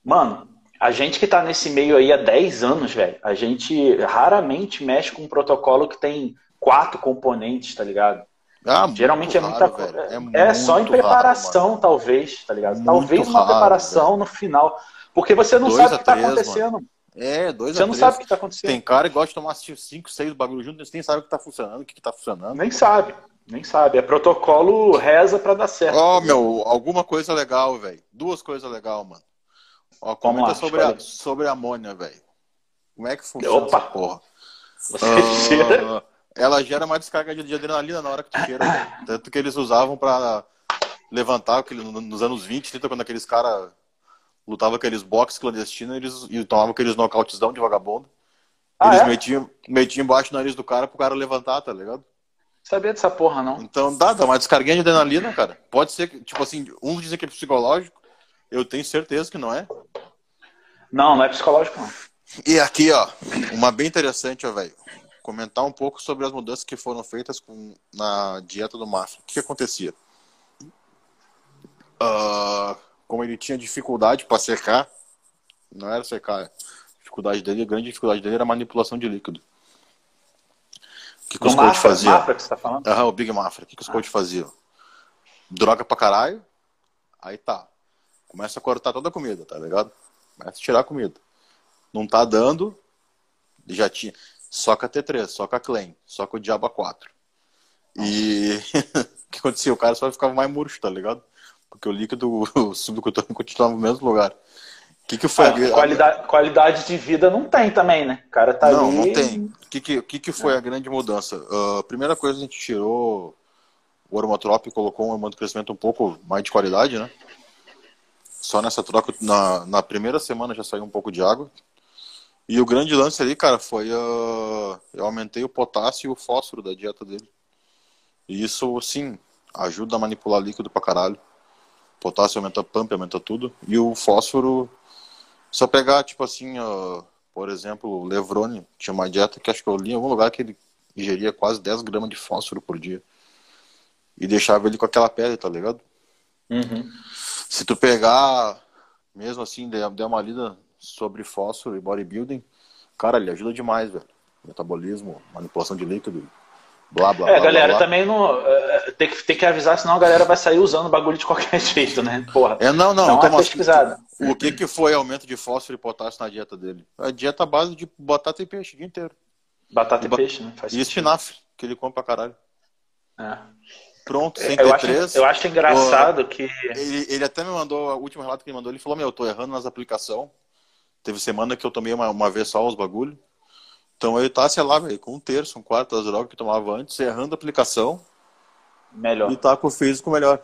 Mano, a gente que está nesse meio aí há 10 anos, velho, a gente raramente mexe com um protocolo que tem quatro componentes, tá ligado? Ah, Geralmente é muita coisa. É, é só em preparação, raro, talvez, tá ligado? Muito talvez uma raro, preparação velho. no final. Porque você não dois sabe o que está acontecendo. Mano. É, dois Você não sabe o que está acontecendo. Tem cara que gosta de tomar cinco, seis bagulho junto, você nem sabe o que está funcionando, o que está funcionando. Nem sabe, nem sabe. É protocolo reza para dar certo. Ó, oh, meu, alguma coisa legal, velho. Duas coisas legais, mano. Ó, comenta lá, sobre, a, sobre a amônia, velho. Como é que funciona Opa. essa porra? Você uh, ela gera uma descarga de adrenalina na hora que tu cheira. Tanto que eles usavam para levantar nos anos 20, 30, quando aqueles caras lutavam aqueles boxes clandestinos eles, e tomavam aqueles nocautezão de vagabundo. Ah, eles é? metiam, metiam embaixo do nariz do cara pro cara levantar, tá ligado? Sabia dessa porra, não. Então dá, dá uma descarguinha de adrenalina, cara. Pode ser, tipo assim, uns dizem que é psicológico, eu tenho certeza que não é. Não, não é psicológico, não. E aqui, ó, uma bem interessante, ó, velho comentar um pouco sobre as mudanças que foram feitas com, na dieta do Mafra. O que, que acontecia? Uh, como ele tinha dificuldade para secar, não era secar, a dificuldade dele, a grande dificuldade dele era a manipulação de líquido. O que, que os coaches faziam? Mafra que você tá falando? Uhum, o Big Mafra. O que, que os ah. coaches faziam? Droga pra caralho, aí tá. Começa a cortar toda a comida, tá ligado? Começa a tirar a comida. Não tá dando, já tinha só com a T3, só com a Clean, só com o Diaba 4. E o que acontecia? O cara só ficava mais murcho, tá ligado? Porque o líquido o subcutâneo continuava no mesmo lugar. O que, que foi? Ah, a... qualidade, qualidade de vida não tem também, né? O cara tá não, ali... Não, não tem. O que, que, que, que foi é. a grande mudança? Uh, a primeira coisa, a gente tirou o Aromatrop e colocou um hormônio de crescimento um pouco mais de qualidade, né? Só nessa troca, na, na primeira semana já saiu um pouco de água, e o grande lance ali, cara, foi uh, eu aumentei o potássio e o fósforo da dieta dele. E isso, sim, ajuda a manipular líquido pra caralho. Potássio aumenta pump, aumenta tudo. E o fósforo, só pegar, tipo assim, uh, por exemplo, o Levrone tinha uma dieta que acho que eu li em algum lugar que ele ingeria quase 10 gramas de fósforo por dia. E deixava ele com aquela pele, tá ligado? Uhum. Se tu pegar, mesmo assim, der, der uma lida sobre fósforo e bodybuilding, cara, ele ajuda demais, velho. Metabolismo, manipulação de líquido, blá blá é, blá. É, galera, blá, também não. É, tem, que, tem que avisar, senão a galera vai sair usando bagulho de qualquer jeito, né? Porra. É, não, não, então, pesquisada. O que, que foi aumento de fósforo e potássio na dieta dele? A dieta base de batata e peixe o dia inteiro. Batata e, e peixe, né? Faz e espinafre, que ele come pra caralho. É. Pronto, sem eu T3. Acho, eu acho engraçado que. Ele, ele até me mandou, o último relato que ele mandou, ele falou: Meu, eu tô errando nas aplicações Teve semana que eu tomei uma, uma vez só os bagulho. Então ele tá, sei lá, véio, com um terço, um quarto das drogas que tomava antes, errando a aplicação. Melhor. E tá com o físico melhor.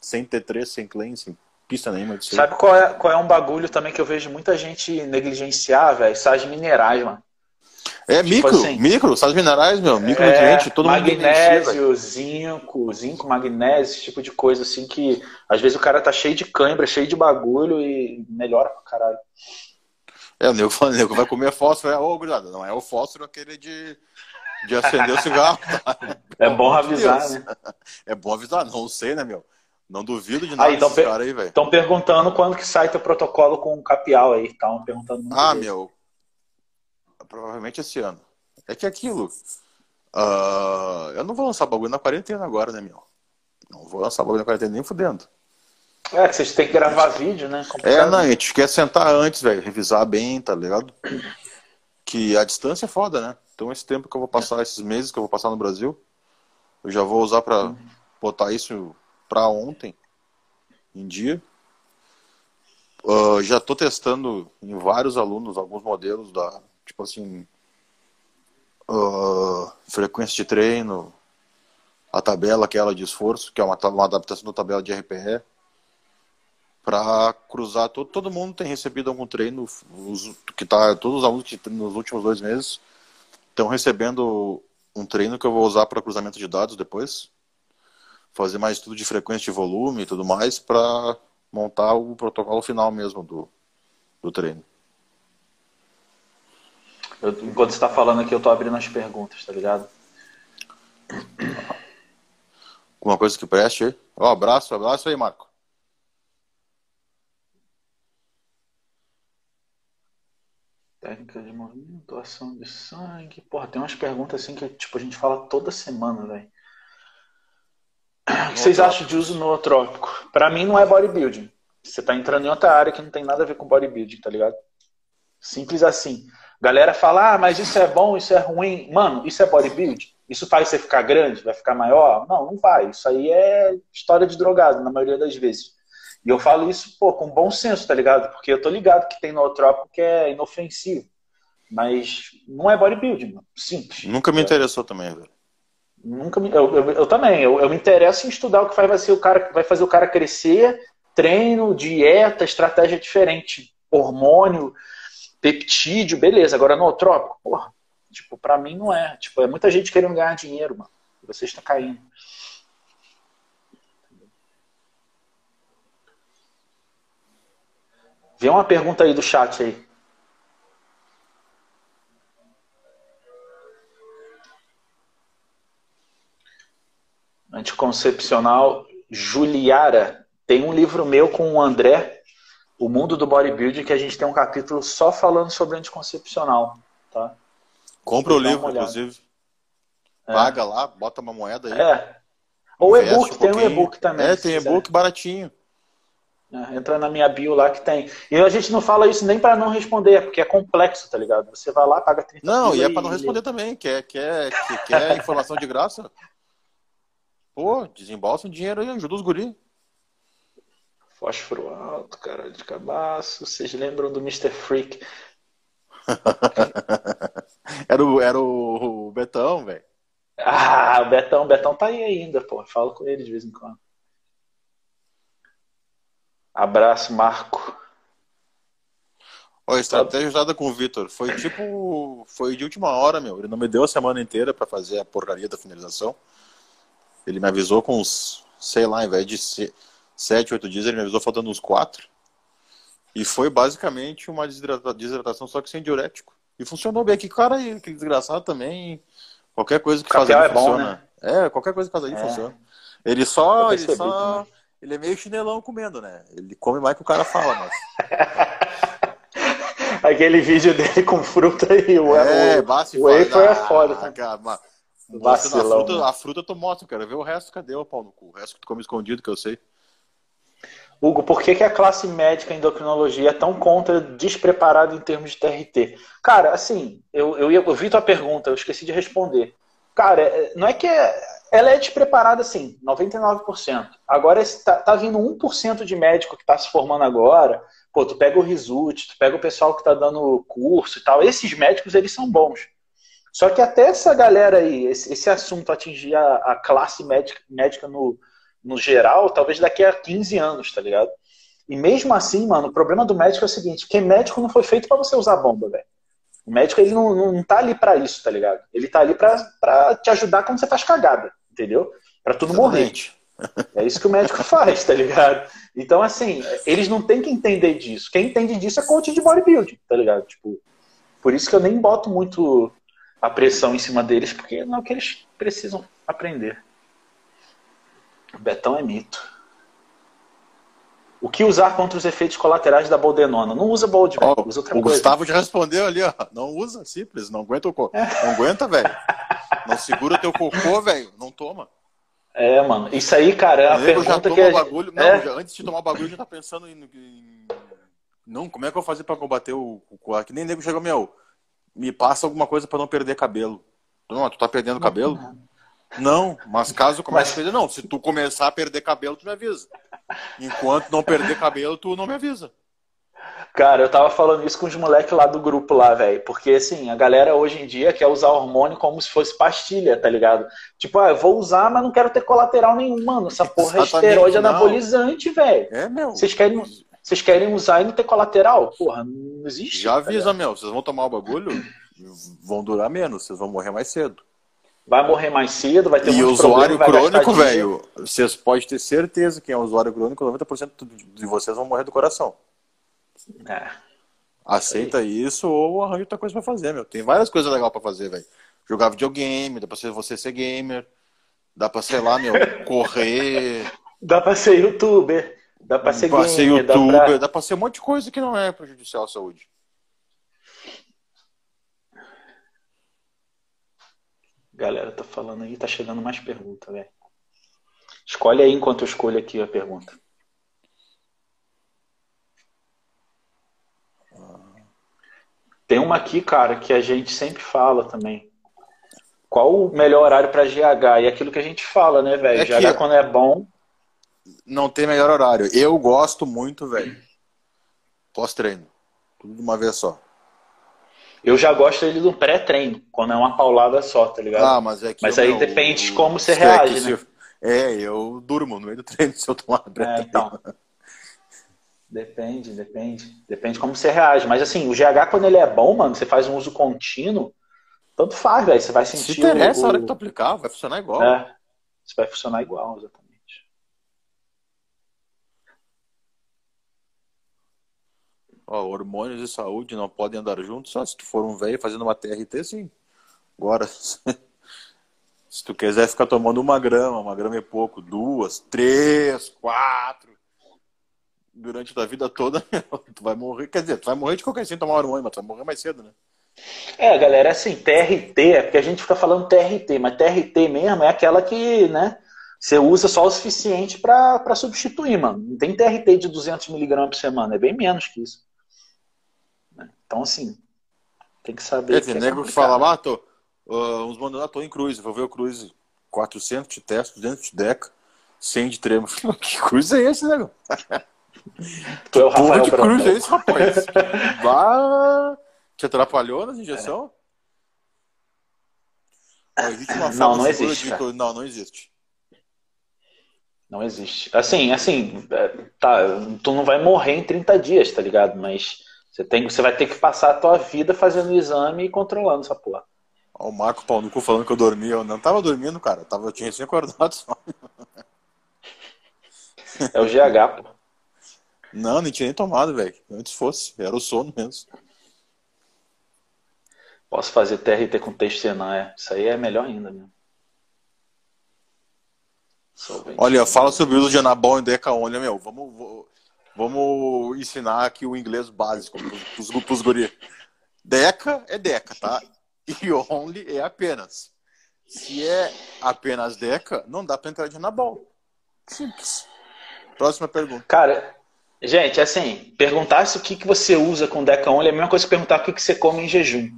Sem T3, sem clean, sem pista nenhuma. Sabe qual é, qual é um bagulho também que eu vejo muita gente negligenciar, velho? Sais minerais, mano. É tipo micro, assim, micro, sais minerais, meu, micronutriente, é, todo magnésio, zinco, zinco, magnésio, esse tipo de coisa assim que às vezes o cara tá cheio de cãibra, cheio de bagulho e melhora pra caralho. É, o nego, o nego vai comer fósforo, é, ô, oh, não é o fósforo aquele de, de acender o cigarro. Tá? É bom avisar, Deus. né? É bom avisar, não sei, né, meu? Não duvido de nada per aí, velho. Estão perguntando quando que sai teu protocolo com o capial aí, estavam perguntando. Ah, meu, provavelmente esse ano. É que aquilo, uh, eu não vou lançar bagulho na quarentena agora, né, meu? Não vou lançar bagulho na quarentena nem fudendo. É, que vocês têm que gravar vídeo, né? Complicado. É, não, a gente quer sentar antes, velho, revisar bem, tá ligado? Que a distância é foda, né? Então esse tempo que eu vou passar, esses meses que eu vou passar no Brasil, eu já vou usar pra botar isso pra ontem, em dia. Uh, já tô testando em vários alunos alguns modelos da, tipo assim, uh, frequência de treino, a tabela aquela de esforço, que é uma, uma adaptação da tabela de RPE para cruzar todo, todo mundo tem recebido algum treino os, que tá todos os alunos que nos últimos dois meses estão recebendo um treino que eu vou usar para cruzamento de dados depois fazer mais estudo de frequência de volume e tudo mais para montar o protocolo final mesmo do, do treino eu, enquanto você está falando aqui eu estou abrindo as perguntas tá ligado alguma coisa que preste aí? Um abraço, abraço aí Marco Doação de sangue. Porra, tem umas perguntas assim que tipo, a gente fala toda semana, velho. O que vocês acham de uso nootrópico? Para mim não é bodybuilding. Você tá entrando em outra área que não tem nada a ver com bodybuilding, tá ligado? Simples assim. Galera fala, ah, mas isso é bom, isso é ruim. Mano, isso é bodybuilding? Isso faz você ficar grande? Vai ficar maior? Não, não vai. Isso aí é história de drogado, na maioria das vezes. E eu falo isso, pô, com bom senso, tá ligado? Porque eu tô ligado que tem nootrópico que é inofensivo. Mas não é bodybuilding, mano. Simples. Nunca me interessou também, velho. Nunca me, eu, eu, eu também. Eu, eu, me interesso em estudar o que vai fazer o cara, vai fazer o cara crescer, treino, dieta, estratégia diferente, hormônio, peptídeo, beleza. Agora nootrópico, porra, tipo, pra mim não é. Tipo, é muita gente querendo ganhar dinheiro, mano. Você está caindo. Vê uma pergunta aí do chat aí. Anticoncepcional Juliara. Tem um livro meu com o André, O Mundo do Bodybuilding, que a gente tem um capítulo só falando sobre anticoncepcional. Tá? Compra o livro, inclusive. É. Paga lá, bota uma moeda aí. É. Ou e-book, um tem um e-book também. É, tem e-book baratinho. É, entra na minha bio lá que tem. E a gente não fala isso nem para não responder, porque é complexo, tá ligado? Você vai lá, paga 30 Não, e é para não responder também. Quer, quer, quer, quer informação de graça? Pô, desembolsa um dinheiro aí, ajuda os guri. Fósforo alto, cara de cabaço. Vocês lembram do Mr. Freak? era o, era o, Betão, velho. Ah, o Betão, o Betão tá aí ainda, pô. Falo com ele de vez em quando. Abraço, Marco. Ó, estratégia usada com o Vitor. Foi tipo. Foi de última hora, meu. Ele não me deu a semana inteira para fazer a porcaria da finalização. Ele me avisou com uns, sei lá, ao invés de sete, oito dias, ele me avisou faltando uns quatro. E foi basicamente uma desidratação, só que sem diurético. E funcionou bem. Que cara, que desgraçado também. Qualquer coisa que faz ali é funciona. Bom, né? É, qualquer coisa que faz ali é. funciona. Ele só. Ele só. Ele é meio chinelão comendo, né? Ele come mais que o cara fala, mas. Aquele vídeo dele com fruta e o, é, o, o wafer é foda. Tá? Cara, Vacilão, a, fruta, né? a fruta tu mostra, quero ver o resto, cadê o pau no cu? O resto que tu come escondido, que eu sei. Hugo, por que, que a classe médica em endocrinologia é tão contra despreparada em termos de TRT? Cara, assim, eu, eu, eu vi tua pergunta, eu esqueci de responder. Cara, é, não é que é, ela é despreparada, assim, 99%. Agora, tá, tá vindo 1% de médico que está se formando agora. Pô, tu pega o Risut, tu pega o pessoal que está dando curso e tal. Esses médicos, eles são bons. Só que até essa galera aí, esse, esse assunto atingir a, a classe médica, médica no, no geral, talvez daqui a 15 anos, tá ligado? E mesmo assim, mano, o problema do médico é o seguinte, que médico não foi feito para você usar bomba, velho. O médico, ele não, não tá ali para isso, tá ligado? Ele tá ali para te ajudar quando você faz cagada, entendeu? Para tudo morrer. É isso que o médico faz, tá ligado? Então, assim, eles não têm que entender disso. Quem entende disso é coach de bodybuilding, tá ligado? Tipo, por isso que eu nem boto muito a pressão em cima deles, porque não é o que eles precisam aprender. O Betão é mito. O que usar contra os efeitos colaterais da boldenona? Não usa bold, oh, usa outra o coisa. Gustavo já respondeu ali, ó. Não usa, simples. Não aguenta o cocô. É. Não aguenta, velho. Não segura teu cocô, velho. Não toma. É, mano. Isso aí, cara, é a pergunta que... Bagulho... Não, é. já, antes de tomar o bagulho, já tá pensando em... Não, como é que eu vou fazer pra combater o... o... Que nem nego chegou, meu me passa alguma coisa para não perder cabelo. Não, tu tá perdendo cabelo? Não, mas caso comece mas... a perder, não. Se tu começar a perder cabelo, tu me avisa. Enquanto não perder cabelo, tu não me avisa. Cara, eu tava falando isso com os moleques lá do grupo lá, velho. Porque, assim, a galera hoje em dia quer usar hormônio como se fosse pastilha, tá ligado? Tipo, ah, eu vou usar, mas não quero ter colateral nenhum. Mano, essa porra é esteroide anabolizante, velho. É, meu. Vocês querem, vocês querem usar e não ter colateral? Porra, não existe. Já avisa, tá meu. Vocês vão tomar o bagulho, vão durar menos. Vocês vão morrer mais cedo. Vai morrer mais cedo, vai ter E usuário crônico, velho, vocês podem ter certeza que é um usuário crônico, 90% de vocês vão morrer do coração. É. Aceita isso ou arranja outra coisa pra fazer, meu. Tem várias coisas legais pra fazer, velho. Jogar videogame, dá pra ser você ser gamer, dá pra, sei lá, meu, correr. Dá pra ser youtuber. Dá pra ser, pra ser youtuber, dá pra... dá pra ser um monte de coisa que não é prejudicial à saúde. Galera tá falando aí, tá chegando mais pergunta, velho. Escolhe aí enquanto eu escolho aqui a pergunta. Tem uma aqui, cara, que a gente sempre fala também. Qual o melhor horário para GH? E aquilo que a gente fala, né, velho? É GH que... quando é bom. Não tem melhor horário. Eu gosto muito, velho. Pós-treino. Tudo de uma vez só. Eu já gosto ele do pré-treino, quando é uma paulada só, tá ligado? Ah, mas é que Mas aí meu, depende de como você reage, né? Se... É, eu durmo no meio do treino se eu tomar pré-treino. É, então. Depende, depende. Depende como você reage. Mas assim, o GH, quando ele é bom, mano, você faz um uso contínuo, tanto faz, velho. Você vai sentir. Se interessa o... a hora que tu aplicar, vai funcionar igual. É. Você vai funcionar igual, exatamente. Ó, hormônios e saúde não podem andar juntos, só se tu for um velho fazendo uma TRT, sim. Agora, se tu quiser ficar tomando uma grama, uma grama e pouco, duas, três, quatro, durante a vida toda, tu vai morrer. Quer dizer, tu vai morrer de qualquer jeito tomar hormônio, mas tu vai morrer mais cedo, né? É, galera, assim, TRT, é porque a gente fica falando TRT, mas TRT mesmo é aquela que, né, você usa só o suficiente para substituir, mano. Não tem TRT de 200 miligramas por semana, é bem menos que isso. Então, assim, tem que saber. Quer dizer, que é nego que fala, ah, tô, uh, uns mandando, ah, tô em cruise, vou ver o cruise. 400 de teste, 200 de deca, 100 de tremo. que cruise é esse, nego? Tu é o Rafael de cruz é esse, rapaz? Vá... Te atrapalhou nas existe uma não, não existe. De... Não, não existe. Não existe. Assim, assim, é, tá, tu não vai morrer em 30 dias, tá ligado? Mas você, tem, você vai ter que passar a tua vida fazendo o exame e controlando essa porra. Ó, o Marco Pau no cu falando que eu dormia. Eu não tava dormindo, cara. Eu, tava, eu tinha recém acordado só. É o GH, pô. Não, nem tinha nem tomado, velho. Antes fosse, era o sono mesmo. Posso fazer TRT com texto Senan, é. Isso aí é melhor ainda, né? Olha, fala sobre o uso de Anabol e Deca Olha, meu. Vamos, vamos ensinar aqui o inglês básico pros, pros guri. Deca é Deca, tá? E Only é apenas. Se é apenas Deca, não dá pra entrar de Anabol. Simples. Próxima pergunta. Cara, Gente, assim, perguntar se o que, que você usa com Deca Only é a mesma coisa que perguntar o que, que você come em jejum.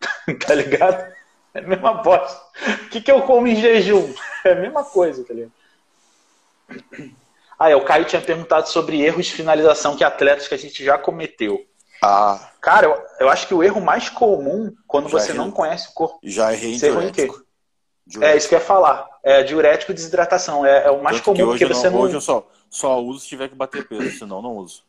tá ligado? É a mesma bosta. O que, que eu como em jejum? É a mesma coisa, tá ligado? Ah, é, o Caio tinha perguntado sobre erros de finalização que atletas que a gente já cometeu. Ah. Cara, eu, eu acho que o erro mais comum quando já você errei, não conhece o corpo. Já errei em diurético. Diurético. É isso que eu ia falar. É diurético e desidratação. É, é o mais Tanto comum porque você não. não... Hoje eu só, só uso se tiver que bater peso, senão não uso.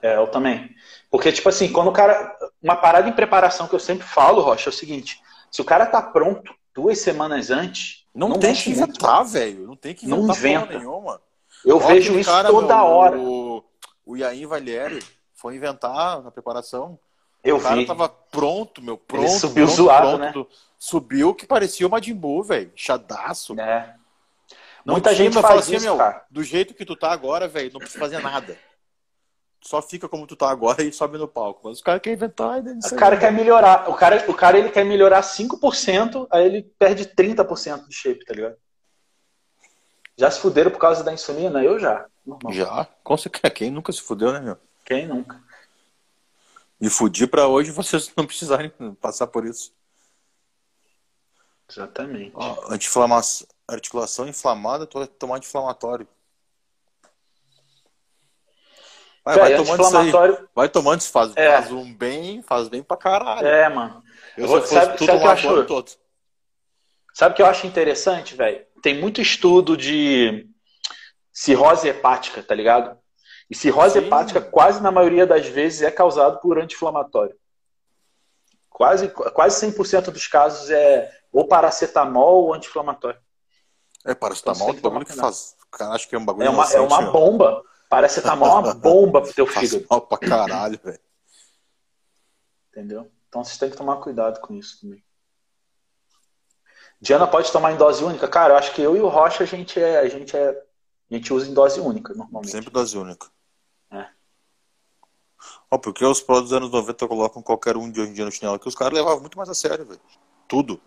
É, eu também. Porque, tipo assim, quando o cara. Uma parada em preparação que eu sempre falo, Rocha, é o seguinte: se o cara tá pronto duas semanas antes. Não, não tem que inventar, velho. Não tem que inventar não inventa. nenhuma. Eu vejo isso cara, toda meu, hora. O, o Yain Valieri foi inventar na preparação. Eu o cara vi. tava pronto, meu, pronto. Ele subiu pronto, zoado, pronto. né? Subiu que parecia o Majin Buu, velho. Chadaço. É. Não Muita gente faz assim, isso, meu, cara. Do jeito que tu tá agora, velho, não precisa fazer nada. Só fica como tu tá agora e sobe no palco. Mas os caras querem inventar. O cara quer melhorar. O cara, o cara ele quer melhorar 5%, aí ele perde 30% de shape, tá ligado? Já se fuderam por causa da insulina? Eu já. Normal. Já? Quem nunca se fudeu, né, meu? Quem nunca? E fudir pra hoje vocês não precisarem passar por isso. Exatamente. Ó, anti-inflamação articulação inflamada, tomar anti-inflamatório. Vai, vai tomando isso aí. Vai tomando isso, faz, é. faz um bem, faz bem pra caralho. É, mano. Eu, vou, sabe, tudo sabe que eu acho, todo. Sabe o que eu acho interessante, velho? Tem muito estudo de cirrose hepática, tá ligado? E cirrose Sim. hepática, quase na maioria das vezes, é causado por anti-inflamatório. Quase, quase 100% dos casos é ou paracetamol ou anti-inflamatório. É, paracetamol é um bagulho que faz. Cara, acho que é um bagulho. É uma, é uma bomba. Paracetamol é uma bomba pro teu fígado. Mal pra caralho, velho. Entendeu? Então vocês têm que tomar cuidado com isso também. Diana pode tomar em dose única? Cara, eu acho que eu e o Rocha a gente é. A gente, é, a gente usa em dose única, normalmente. Sempre dose única. É. Ó, porque os prós dos anos 90 colocam qualquer um de hoje em dia no chinelo, que os caras levavam muito mais a sério, velho. Tudo.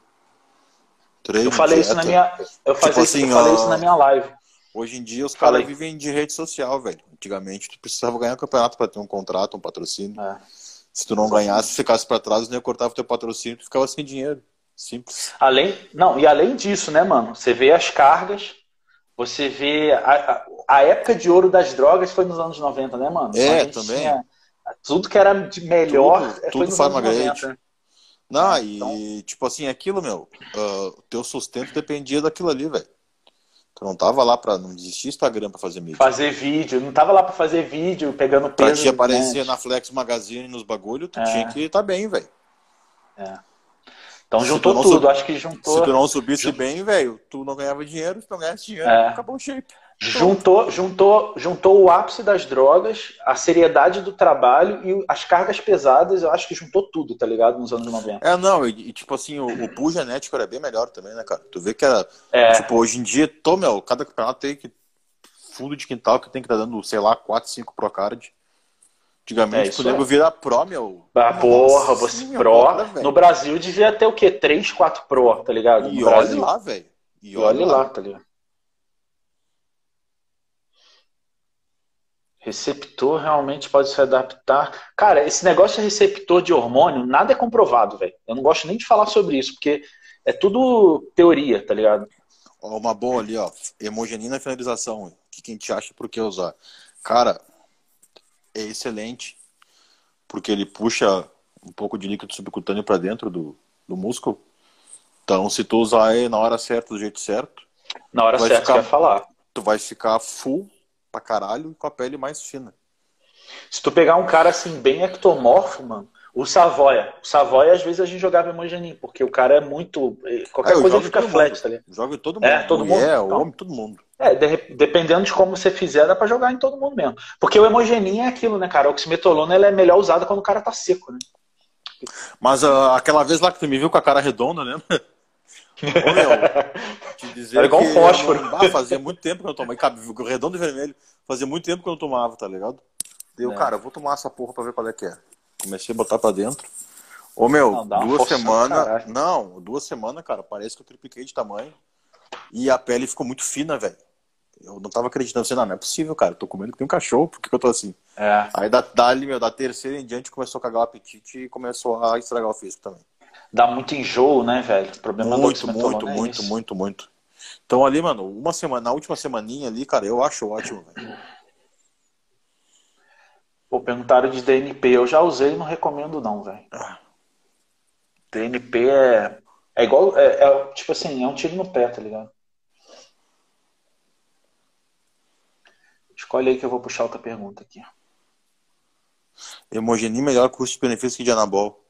Treino, eu falei dieta. isso na minha. Eu, tipo assim, eu falei isso na minha live. Hoje em dia os caras vivem de rede social, velho. Antigamente tu precisava ganhar campeonato para ter um contrato, um patrocínio. É. Se tu não ganhasse, ficasse para trás, nem cortava o teu patrocínio, tu ficava sem dinheiro. Simples. Além, não, e além disso, né, mano? Você vê as cargas, você vê a, a, a época de ouro das drogas foi nos anos 90, né, mano? É, também. Tinha, tudo que era de melhor tudo, foi tudo nos anos 90. Não, é, e então... tipo assim, aquilo, meu, uh, o teu sustento dependia daquilo ali, velho. Tu não tava lá pra. Não existia Instagram pra fazer mídia. Fazer vídeo, não tava lá pra fazer vídeo, pegando peso. Pra te aparecer na Flex Magazine nos bagulho, tu é. tinha que estar tá bem, velho. É. Então juntou tudo, acho que juntou. Se tu não subisse bem, velho, tu não ganhava dinheiro, se não ganhasse dinheiro, é. acabou o shape. Juntou, juntou, juntou o ápice das drogas, a seriedade do trabalho e as cargas pesadas, eu acho que juntou tudo, tá ligado? Nos anos 90. É, não, e, e tipo assim, o, o pool genético era bem melhor também, né, cara? Tu vê que era. É. Tipo, hoje em dia, tô, meu, cada campeonato tem que. Fundo de quintal que tem que estar tá dando, sei lá, 4, 5 pro card. Antigamente, é, tu é. virar pro, meu. Ah, porra, você pro. no Brasil devia ter o quê? 3, 4 pro, tá ligado? No e olha lá, velho. E olha lá, lá, tá ligado? Receptor realmente pode se adaptar. Cara, esse negócio de receptor de hormônio, nada é comprovado, velho. Eu não gosto nem de falar sobre isso, porque é tudo teoria, tá ligado? Uma boa ali, ó. Hemogenina finalização. O que a gente acha por que usar? Cara, é excelente, porque ele puxa um pouco de líquido subcutâneo para dentro do, do músculo. Então, se tu usar ele na hora certa, do jeito certo. Na hora certa, ficar, falar. Tu vai ficar full pra caralho e com a pele mais fina. Se tu pegar um cara assim, bem ectomorfo, mano, o Savoia. O Savoia, às vezes, a gente jogava Emojanin, porque o cara é muito. Eh, qualquer é, coisa fica flat, tá ligado? Joga todo mundo. É, todo mundo. É, o então, homem, todo mundo. É, de, dependendo de como você fizer, dá pra jogar em todo mundo mesmo. Porque o Emogenin é aquilo, né, cara? A oximetolona ela é melhor usada quando o cara tá seco, né? Mas uh, aquela vez lá que tu me viu com a cara redonda, né? Ô, meu, te dizer Era igual um fósforo. Não, ah, fazia muito tempo que eu não tomava. Cabe, redondo e vermelho. Fazia muito tempo que eu não tomava, tá ligado? Deu, é. cara, eu vou tomar essa porra pra ver qual é que é. Comecei a botar pra dentro. Ô, meu, não, duas semanas. Não, duas semanas, cara, parece que eu tripliquei de tamanho. E a pele ficou muito fina, velho. Eu não tava acreditando assim, não, não é possível, cara. Eu tô comendo que tem um cachorro, por que, que eu tô assim? É. Aí da, dali, meu, da terceira em diante começou a cagar o apetite e começou a estragar o físico também. Dá muito enjoo, né, velho? O problema muito, muito, é muito, muito, muito. Então ali, mano, uma semana, na última semaninha ali, cara, eu acho ótimo, velho. Pô, perguntaram de DNP. Eu já usei e não recomendo, não, velho. Ah. DNP é. É igual. É, é, tipo assim, é um tiro no pé, tá ligado? Escolhe aí que eu vou puxar outra pergunta aqui. Hemogenia melhor custo-benefício que de anabol.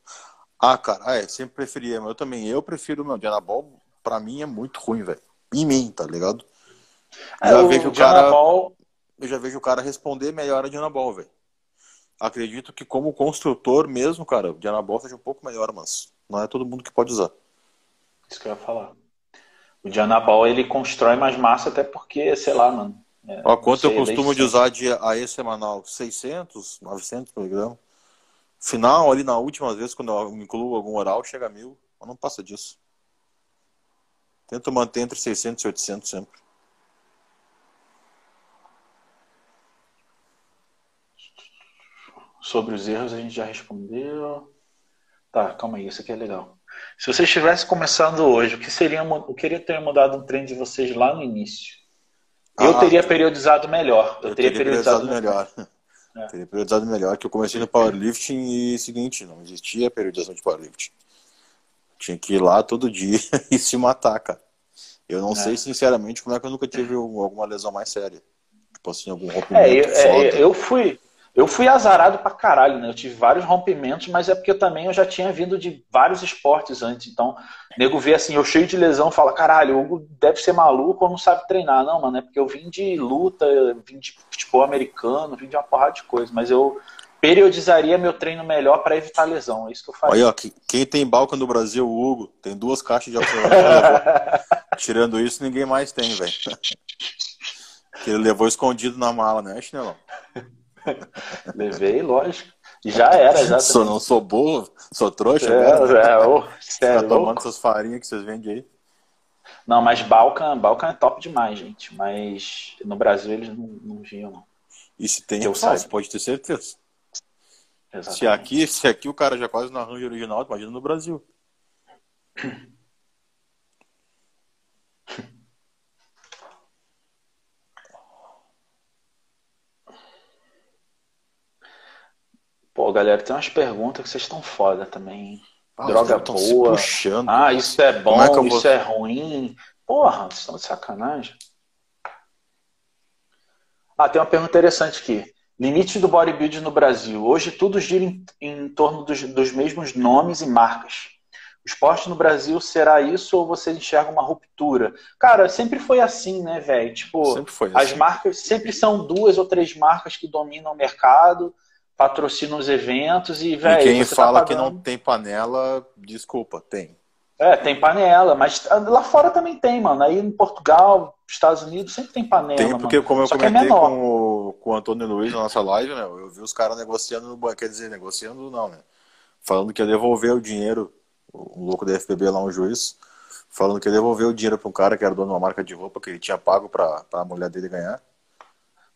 Ah, cara, ah, é, sempre preferia, mas eu também. Eu prefiro, meu, de anabol, pra mim é muito ruim, velho. Em mim, tá ligado? É, já vejo o cara. Eu já vejo o cara responder melhor a de anabol, velho. Acredito que como construtor mesmo, cara, o de anabol seja um pouco melhor, mas não é todo mundo que pode usar. Isso que eu ia falar. O de anabol, ele constrói mais massa até porque, sei lá, mano, é, Ó, quanto eu costumo de usar de AE semanal? 600, 900 miligramas. Final, ali na última vez, quando eu incluo algum oral, chega a mil. Mas não passa disso. Tento manter entre 600 e 800 sempre. Sobre os erros a gente já respondeu. Tá, calma aí, isso aqui é legal. Se vocês estivessem começando hoje, o que seria o que queria ter mudado um trem de vocês lá no início? Eu ah, teria periodizado melhor. Eu, eu teria, teria, periodizado, periodizado melhor. É. Teria periodizado melhor, que eu comecei no powerlifting e seguinte, não existia periodização de powerlifting. Tinha que ir lá todo dia e se matar, cara. Eu não é. sei, sinceramente, como é que eu nunca tive alguma lesão mais séria. Tipo assim, algum rompimento. É, eu, é, eu fui. Eu fui azarado pra caralho, né? Eu tive vários rompimentos, mas é porque eu também eu já tinha vindo de vários esportes antes. Então, nego vê assim, eu cheio de lesão, fala, caralho, o Hugo deve ser maluco ou não sabe treinar. Não, mano, é porque eu vim de luta, vim de futebol americano, vim de uma porrada de coisa. Mas eu periodizaria meu treino melhor para evitar lesão. É isso que eu faço. Olha, ó, quem tem balca no Brasil, o Hugo, tem duas caixas de oxigênio. Tirando isso, ninguém mais tem, velho. Que ele levou escondido na mala, né, Chinelão? Levei, lógico. Já era, já. Sou, não sou burro, sou trouxa. É, é, oh, tá tomando essas farinhas que vocês vendem aí. Não, mas Balkan, Balkan é top demais, gente. Mas no Brasil eles não, não viam, não. E se tem, eu você pode ter certeza. Exatamente. Se aqui, se aqui o cara já quase não arranja original, imagina no Brasil. Pô, galera, tem umas perguntas que vocês estão foda também. Ah, Droga boa. Puxando, ah, isso é bom, é isso vou... é ruim. Porra, vocês estão de sacanagem. Ah, tem uma pergunta interessante aqui. Limite do bodybuilding no Brasil. Hoje tudo gira em, em torno dos, dos, mesmos nomes e marcas. O esporte no Brasil será isso ou você enxerga uma ruptura? Cara, sempre foi assim, né, velho? Tipo, sempre foi assim. as marcas sempre são duas ou três marcas que dominam o mercado patrocina os eventos e, velho. Quem tá fala tá que não tem panela, desculpa, tem. É, tem panela, mas lá fora também tem, mano. Aí em Portugal, Estados Unidos, sempre tem panela. Tem, porque mano. como eu Só é comentei é com, o, com o Antônio Luiz na nossa live, né? Eu vi os caras negociando no banco, quer dizer, negociando não, né? Falando que ia devolver o dinheiro, o louco da FPB lá, um juiz, falando que ia devolver o dinheiro para um cara que era dono de uma marca de roupa que ele tinha pago para a mulher dele ganhar.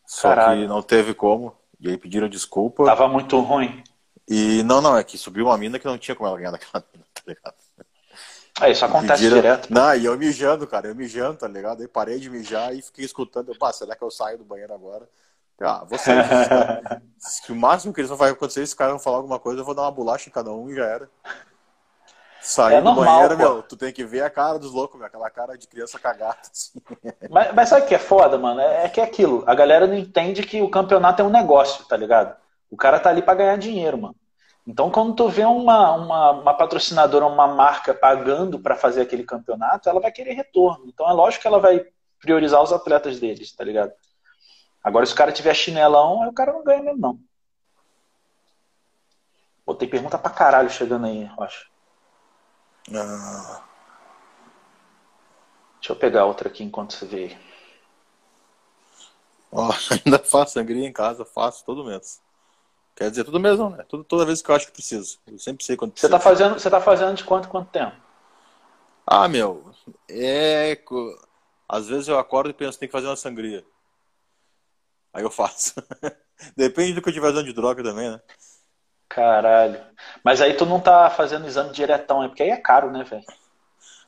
Só Caralho. que não teve como. E aí pediram desculpa. Tava muito ruim. E não, não, é que subiu uma mina que não tinha como ela ganhar daquela mina, tá ligado? É, isso acontece pediram... direto. Não, e eu mijando, cara, eu mijando, tá ligado? Aí parei de mijar e fiquei escutando. Eu, pá, será que eu saio do banheiro agora? Ah, você. o máximo que eles vão fazer acontecer, se os caras vão falar alguma coisa, eu vou dar uma bolacha em cada um e já era. Sair é do normal, banheiro, pô. meu, tu tem que ver a cara dos loucos, meu, aquela cara de criança cagada. Assim. Mas, mas sabe o que é foda, mano? É, é que é aquilo. A galera não entende que o campeonato é um negócio, tá ligado? O cara tá ali para ganhar dinheiro, mano. Então, quando tu vê uma, uma, uma patrocinadora, uma marca pagando para fazer aquele campeonato, ela vai querer retorno. Então, é lógico que ela vai priorizar os atletas deles, tá ligado? Agora, se o cara tiver chinelão, aí o cara não ganha mesmo, não. Pô, tem pergunta pra caralho chegando aí, Rocha. Ah. Deixa eu pegar outra aqui enquanto você vê. Oh, ainda faço sangria em casa, faço todo mês. Quer dizer, todo mês não, né? Toda, toda vez que eu acho que preciso. Eu sempre sei quando Você tá fazendo, você tá fazendo de quanto quanto tempo? Ah, meu, é. Às vezes eu acordo e penso, tem que fazer uma sangria. Aí eu faço. Depende do que eu estiver usando de droga também, né? Caralho. Mas aí tu não tá fazendo exame diretão, né? Porque aí é caro, né, velho?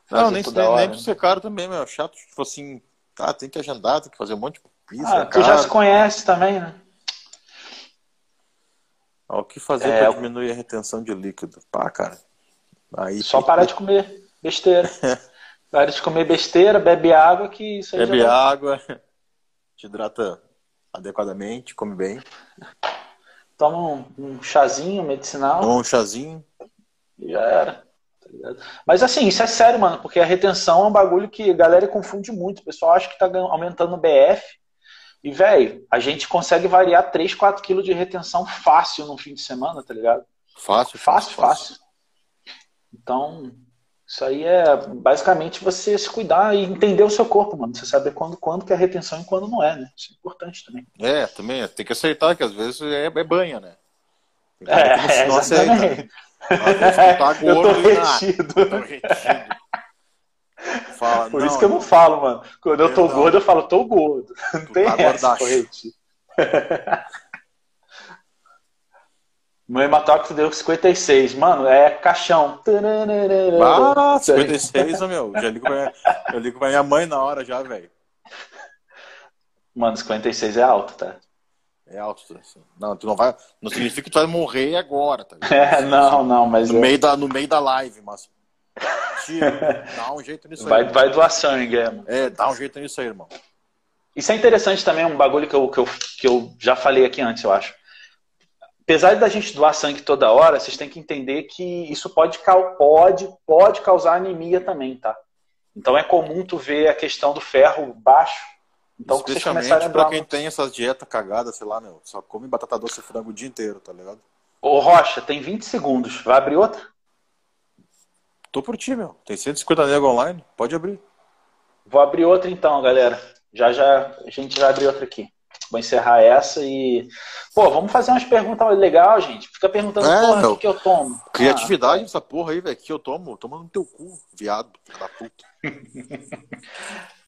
Não, nem, nem, nem ser caro também, meu. Chato, tipo assim, tá, tem que agendar, tem que fazer um monte de pizza. Ah, é tu já se conhece também, né? O que fazer é, pra diminuir a retenção de líquido? Pá, cara. Aí Só tem... parar de comer besteira. Para de comer besteira, bebe água que isso aí Bebe água, te hidrata adequadamente, come bem toma um, um chazinho medicinal. Um chazinho. E já era. Tá Mas assim, isso é sério, mano, porque a retenção é um bagulho que a galera confunde muito. O pessoal acha que tá aumentando o BF. E, velho, a gente consegue variar 3, 4 quilos de retenção fácil no fim de semana, tá ligado? Fácil, fácil, fácil. fácil. Então, isso aí é basicamente você se cuidar e entender o seu corpo, mano. Você saber quando, quando que é retenção e quando não é, né? Isso é importante também. É, também. Tem que aceitar que às vezes é, é banha, né? É, não aceita. Tá gordo eu tô retido. tô retido. Fala, Por não, isso que eu não falo, mano. Quando eu tô gordo, eu falo, tô gordo. Não tem tá essa, Meu hematócrito deu 56. Mano, é caixão. Ah, 56, meu. Já ligo pra minha, eu ligo pra minha mãe na hora já, velho. Mano, 56 é alto, tá? É alto, assim. Não, tu não vai. Não significa que tu vai morrer agora, tá? É, não, não, mas. No, é... meio da, no meio da live, mas. Tira, dá um jeito nisso vai, aí. Vai doar sangue, é. É, dá um jeito nisso aí, irmão. Isso é interessante também, um bagulho que eu, que eu, que eu já falei aqui antes, eu acho apesar da gente doar sangue toda hora, vocês têm que entender que isso pode, pode, pode causar anemia também, tá? Então é comum tu ver a questão do ferro baixo. Então vocês começarem a pra quem tem essas dietas cagadas, sei lá, meu, só come batata doce e frango o dia inteiro, tá ligado? Ô Rocha, tem 20 segundos. Vai abrir outra? Tô por ti, meu. Tem 150 nego online, pode abrir. Vou abrir outra então, galera. Já já a gente vai abrir outra aqui. Vou encerrar essa e. Pô, vamos fazer umas perguntas legal, gente. Fica perguntando, é, porra, o que, que eu tomo? Criatividade ah, essa porra aí, velho. que eu tomo? Toma no teu cu, viado, da puta.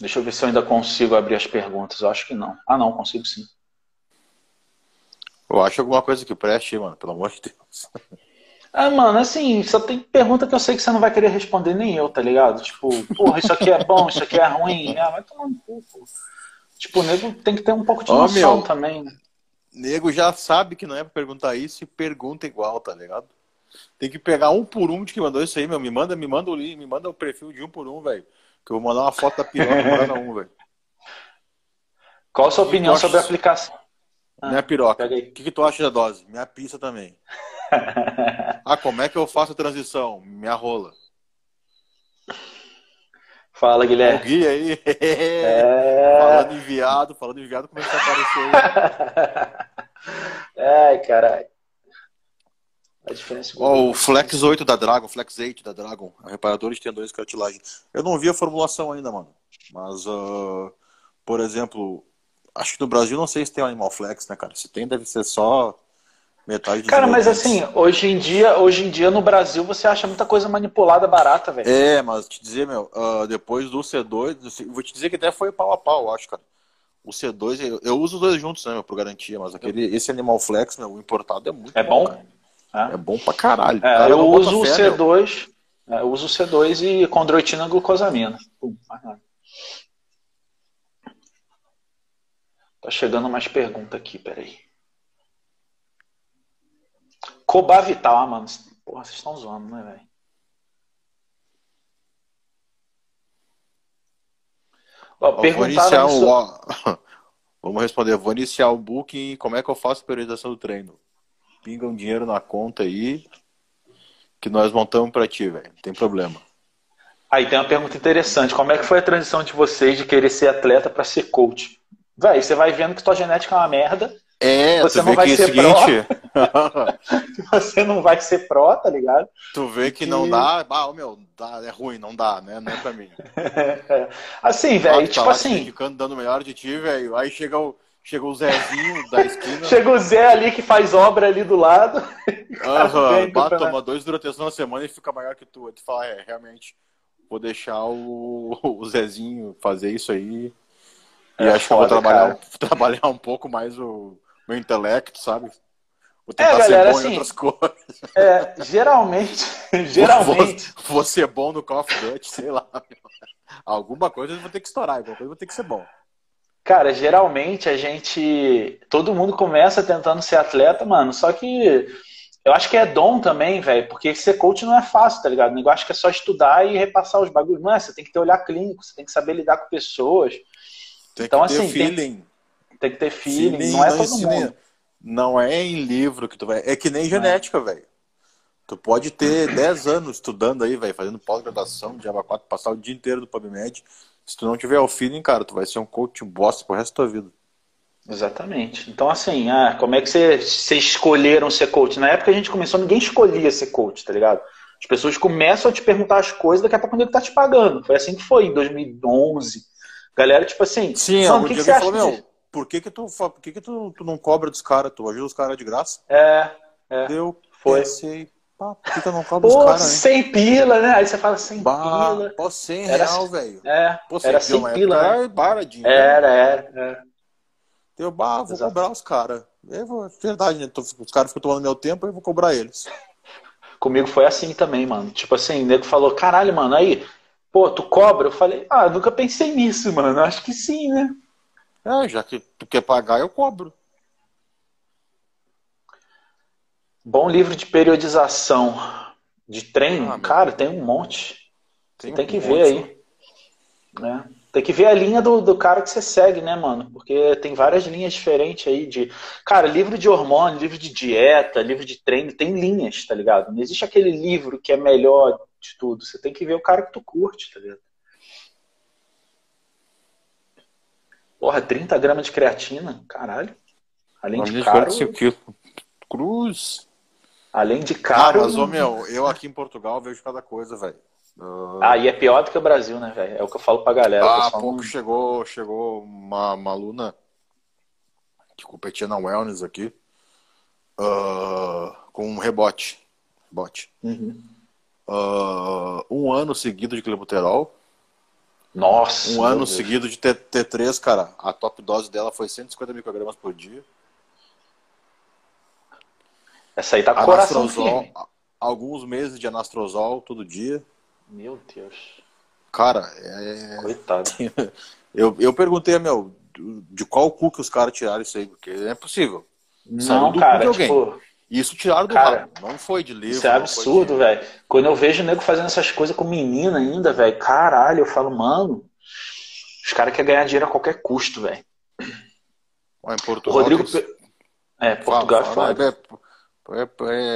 Deixa eu ver se eu ainda consigo abrir as perguntas. Eu acho que não. Ah, não, consigo sim. Eu acho alguma coisa que preste, mano, pelo amor de Deus. Ah, mano, assim, só tem pergunta que eu sei que você não vai querer responder nem eu, tá ligado? Tipo, porra, isso aqui é bom, isso aqui é ruim. Ah, vai tomar cu, pô. Tipo, o nego tem que ter um pouco de noção meu, também? Nego já sabe que não é pra perguntar isso e pergunta igual, tá ligado? Tem que pegar um por um de que mandou isso aí, meu. Me manda, me manda o link, me manda o perfil de um por um, velho. Que eu vou mandar uma foto da piroca para um, velho. Qual a sua opinião sobre a aplicação? Minha piroca. O que, que tu acha da dose? Minha pizza também. ah, como é que eu faço a transição? Minha rola. Fala, Guilherme. O Gui aí. É... Falando enviado, falando enviado, começou a aparecer. Ai, caralho. A diferença oh, o Flex 8 da Dragon, Flex 8 da Dragon, a reparador de tendões e cartilagem. Eu não vi a formulação ainda, mano. Mas, uh, por exemplo, acho que no Brasil não sei se tem o Animal Flex, né, cara? Se tem, deve ser só metade Cara, mas assim, hoje em dia, hoje em dia no Brasil você acha muita coisa manipulada barata, velho. É, mas te dizer, meu, uh, depois do C2, vou te dizer que até foi pau a pau, acho, cara. O C2, eu, eu uso os dois juntos, né, meu, por garantia, mas aquele, esse Animal Flex, meu, o importado é muito é bom. bom é, é bom pra caralho. É, cara, eu, uso o C2, é, eu uso o C2 e condroitina glucosamina. Pum, Tá chegando mais pergunta aqui, peraí. Cobavital, ah, mano. Porra, vocês estão zoando, né, velho? Vou iniciar o... Vamos responder. Vou iniciar o booking. Como é que eu faço a periodização do treino? Pinga um dinheiro na conta aí que nós montamos para ti, velho. Não tem problema. Aí tem uma pergunta interessante. Como é que foi a transição de vocês de querer ser atleta para ser coach? Véi, você vai vendo que tua genética é uma merda. É, você não vai ser seguinte... pró. você não vai ser pró, tá ligado? Tu vê que, que... não dá, ah, meu, dá, é ruim, não dá, né? Não é pra mim. assim, velho, tipo tá assim. Ficando dando melhor de ti, velho. Aí chega o Chegou o Zezinho da esquina. Chegou o Zé ali que faz obra ali do lado. Aham, uhum, toma dois hidratação na semana e fica maior que tu. Tu fala, é, realmente, vou deixar o, o Zezinho fazer isso aí. E é acho foda, que eu vou trabalhar, trabalhar um pouco mais o meu intelecto, sabe? Vou tentar é, galera, ser bom assim, em outras coisas. É, geralmente, geralmente. Vou, vou, ser bom no Call of Duty, sei lá. Alguma coisa eu vou ter que estourar, alguma coisa eu vou ter que ser bom. Cara, geralmente a gente. Todo mundo começa tentando ser atleta, mano. Só que eu acho que é dom também, velho. Porque ser coach não é fácil, tá ligado? O negócio que é só estudar e repassar os bagulhos. Não é, você tem que ter olhar clínico, você tem que saber lidar com pessoas. Tem então, que ter assim, feeling. Tem, tem, que ter feeling. não é todo mundo. Não é em livro que tu vai. É que nem genética, é. velho. Tu pode ter 10 anos estudando aí, velho, fazendo pós-graduação de Java 4, passar o dia inteiro do PubMed se tu não tiver o feeling, cara, tu vai ser um coach bosta pro resto da tua vida. Exatamente. Então, assim, ah, como é que vocês escolheram ser coach? Na época que a gente começou, ninguém escolhia ser coach, tá ligado? As pessoas começam a te perguntar as coisas, daqui a pouco ele tá te pagando. Foi assim que foi em 2011. Galera, tipo assim, Sim, o que, que você acha falou, por que que tu, por que que tu, tu não cobra dos caras? Tu ajuda os caras de graça? É, é. Deu, foi. Pensei, Pá, por que, eu não cobro Pô, os caras, Sem pila, né? Aí você fala sem bah, pila. Pô, 100 era, real, velho. É, Pô, era sem pila, né? Baradinho. Era, era, era. Eu, bah, vou Exato. cobrar os caras. Verdade, né? Os caras ficam tomando meu tempo, eu vou cobrar eles. Comigo foi assim também, mano. Tipo assim, o nego falou, caralho, mano, aí, pô, tu cobra? Eu falei, ah, nunca pensei nisso, mano. Acho que sim, né? É, já que tu quer pagar, eu cobro. Bom livro de periodização de treino, ah, cara, tem um monte. Tem, tem um que monte. ver aí. É. Tem que ver a linha do, do cara que você segue, né, mano? Porque tem várias linhas diferentes aí de. Cara, livro de hormônio, livro de dieta, livro de treino, tem linhas, tá ligado? Não existe aquele livro que é melhor de tudo. Você tem que ver o cara que tu curte, tá ligado? Porra, 30 gramas de creatina? Caralho. Além de caro. Cruz. Além de caro. Ah, mas, ô, meu, eu aqui em Portugal vejo cada coisa, velho. Uh... Ah, e é pior do que o Brasil, né, velho? É o que eu falo pra galera. Ah, há pouco não... chegou, chegou uma, uma aluna que competia na Wellness aqui uh, com um rebote. rebote. Uhum. Uh, um ano seguido de clenbuterol. Nossa! Um ano Deus. seguido de T T3, cara. A top dose dela foi 150 microgramas por dia. Essa aí tá com coração Alguns meses de anastrozol todo dia. Meu Deus. Cara, é. Coitado. Eu, eu perguntei, meu, de qual cu que os caras tiraram isso aí, porque não é possível. Não, cara, alguém. Tipo... Isso tiraram do cara, rabo, não foi de livro. Isso é absurdo, de... velho. Quando eu vejo o nego fazendo essas coisas com menina ainda, velho, caralho, eu falo, mano, os caras querem ganhar dinheiro a qualquer custo, velho. Em Portugal. O Rodrigo. É, Portugal fala, é, é, é,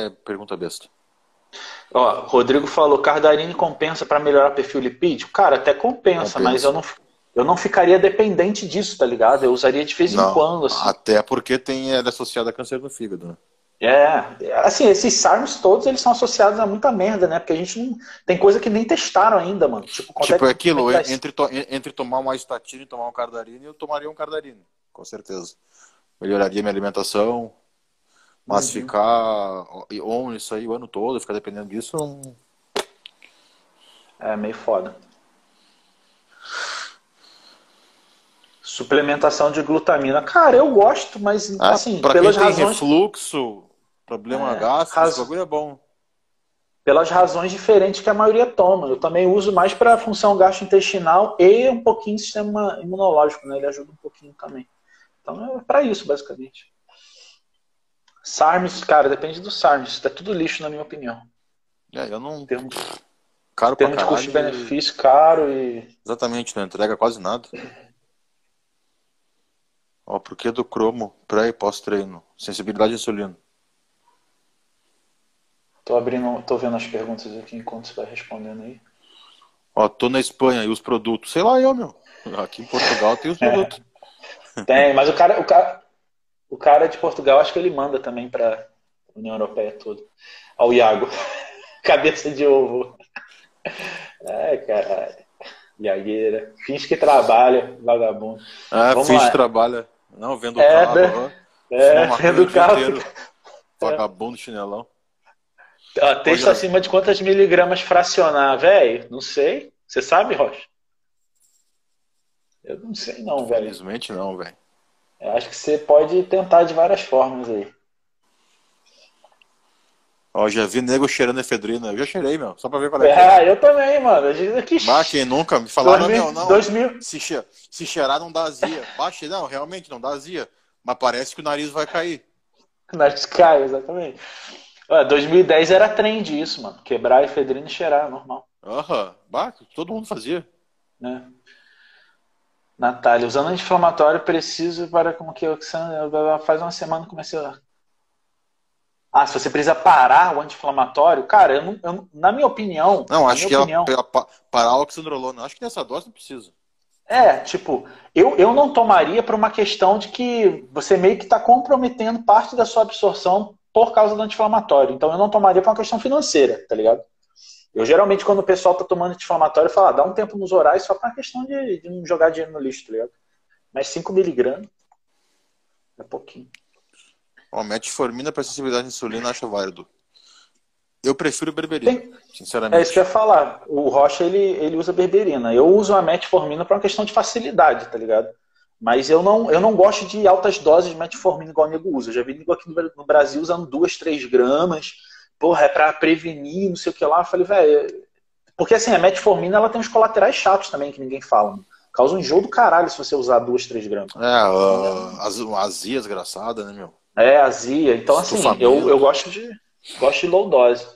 é pergunta besta. Ó, Rodrigo falou, Cardarine compensa para melhorar perfil lipídico? Cara, até compensa, compensa, mas eu não, eu não ficaria dependente disso, tá ligado? Eu usaria de vez não, em quando. Assim. Até porque tem ela é associada a câncer do fígado, né? É, assim, esses SARMs todos, eles são associados a muita merda, né? Porque a gente não. Tem coisa que nem testaram ainda, mano. Tipo, tipo é, aquilo, é entre, to, entre tomar uma estatina e tomar um cardarine, eu tomaria um cardarine, com certeza. Melhoraria minha alimentação, mas uhum. ficar on isso aí o ano todo, ficar dependendo disso, não... É meio foda. Suplementação de glutamina. Cara, eu gosto, mas ah, assim, pra pelas quem razões. refluxo, problema é, gástrico, raz... bagulho é bom. Pelas razões diferentes que a maioria toma. Eu também uso mais para função gastrointestinal e um pouquinho sistema imunológico, né? Ele ajuda um pouquinho também. Então é para isso, basicamente. SARMs, cara, depende do SARMs. Tá tudo lixo, na minha opinião. É, eu não. Termos, caro termos de custo-benefício, caro e. Exatamente, não entrega quase nada. Ó, por que do cromo pré e pós-treino? Sensibilidade à insulina. Tô abrindo, tô vendo as perguntas aqui enquanto você vai respondendo aí. Ó, tô na Espanha e os produtos. Sei lá eu, meu. Aqui em Portugal tem os produtos. É, tem, mas o cara, o cara, o cara de Portugal, acho que ele manda também para a União Europeia toda. Ao Iago. Cabeça de ovo. Ai, caralho. Iagueira. Finge que trabalha, vagabundo. Ah, Vamos finge lá. que trabalha. Não, vendo é, carro. Né? É, vendo carro. Inteiro, vagabundo, chinelão. Ó, texto acima de quantas miligramas fracionar, velho? Não sei. Você sabe, Rocha? Eu não sei não, velho. Infelizmente não, velho. Eu acho que você pode tentar de várias formas aí. Ó, já vi nego cheirando efedrina. Eu já cheirei, meu. Só pra ver qual é. Ah, é. eu também, mano. Que... Bah, quem nunca me falaram, meu, não. 2000... Se, che... se cheirar não dá azia. Baixe, não, realmente não dá azia. Mas parece que o nariz vai cair. O nariz cai, exatamente. Ué, 2010 era trend isso, mano. Quebrar efedrina e cheirar, normal. Aham. Bah, todo mundo fazia. É. Natália, usando anti-inflamatório preciso para como que eu faz uma semana comecei a. Ah, se você precisa parar o anti-inflamatório, cara, eu não, eu, na minha opinião. Não, acho que opinião, é parar a oxandrolona. Acho que nessa dose não precisa. É, tipo, eu, eu não tomaria por uma questão de que você meio que está comprometendo parte da sua absorção por causa do anti-inflamatório. Então eu não tomaria por uma questão financeira, tá ligado? Eu geralmente, quando o pessoal tá tomando anti-inflamatório, eu falo, ah, dá um tempo nos horários só pra questão de, de não jogar dinheiro no lixo, tá ligado? Mas 5 miligramas é pouquinho. Ó, metformina para sensibilidade à insulina, acho válido. Eu prefiro berberina, Tem... sinceramente. É isso que eu ia falar. O Rocha, ele, ele usa berberina. Eu uso a metformina para uma questão de facilidade, tá ligado? Mas eu não, eu não gosto de altas doses de metformina igual o nego usa. Eu já vi nego aqui no Brasil usando 2, 3 gramas porra, é pra prevenir, não sei o que lá. Eu falei, velho. Porque assim, a metformina ela tem uns colaterais chatos também que ninguém fala. Causa um enjoo do caralho se você usar duas, três gramas. É, uh, az, azia desgraçada, né, meu? É, azia. Então, assim, eu, eu gosto de gosto de low dose.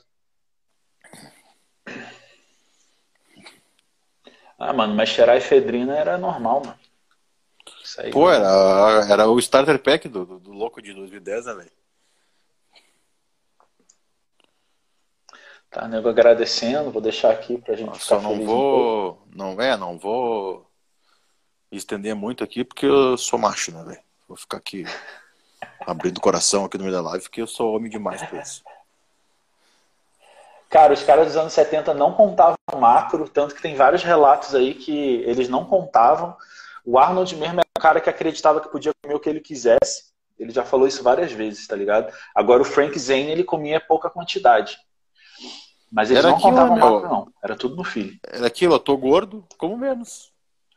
Ah, mano, mas cheirar efedrina era normal, mano. Aí, Pô, era, era o starter pack do, do, do louco de 2010, né, velho? Tá, nego agradecendo, vou deixar aqui pra gente Só não vou. Um não é, não vou estender muito aqui porque eu sou macho, né, velho? Vou ficar aqui abrindo o coração aqui no meio da live, porque eu sou homem demais pra isso. Cara, os caras dos anos 70 não contavam macro, tanto que tem vários relatos aí que eles não contavam. O Arnold mesmo é o cara que acreditava que podia comer o que ele quisesse. Ele já falou isso várias vezes, tá ligado? Agora o Frank Zane, ele comia pouca quantidade. Mas eles Era não aquilo, contavam meu... macro, não. Era tudo no filho. Era aquilo, eu tô gordo, como menos.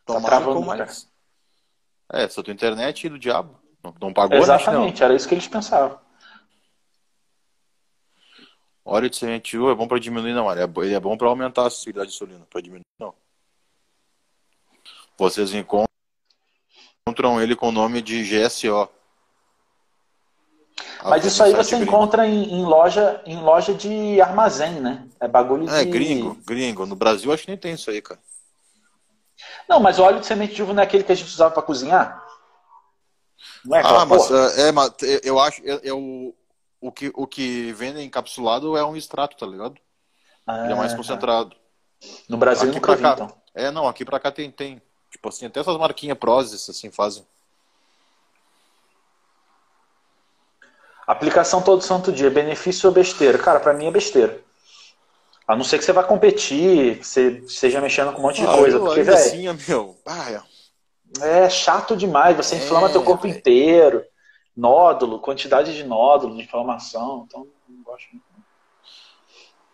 Tô tá travando mais. É, só tua internet e do diabo. Não, não pagou, né, Exatamente, né, era isso que eles pensavam. Óleo de semente é bom para diminuir, não. Ele é bom para aumentar a sensibilidade de insulina. Para diminuir, não. Vocês encontram ele com o nome de GSO. Mas isso aí você gringo. encontra em, em, loja, em loja de armazém, né? É bagulho é, de. É, gringo, gringo. No Brasil acho que nem tem isso aí, cara. Não, mas o óleo de semente de uva não é aquele que a gente usava para cozinhar? Não é ah, mas, é, é, mas eu acho. Eu, eu, o, que, o que vende encapsulado é um extrato, tá ligado? Ah, Ele é mais ah. concentrado. No Brasil aqui nunca vi, cá, então. É, não, aqui pra cá tem, tem. Tipo assim, até essas marquinhas Prozis, assim, fazem. Aplicação todo santo dia, benefício ou besteira? Cara, para mim é besteira. A não ser que você vá competir, que você esteja mexendo com um monte de ah, coisa. porque, velho. Assim, meu. Ah, é. é chato demais, você é, inflama teu corpo véio. inteiro. Nódulo, quantidade de nódulo, de inflamação. Então, não gosto muito.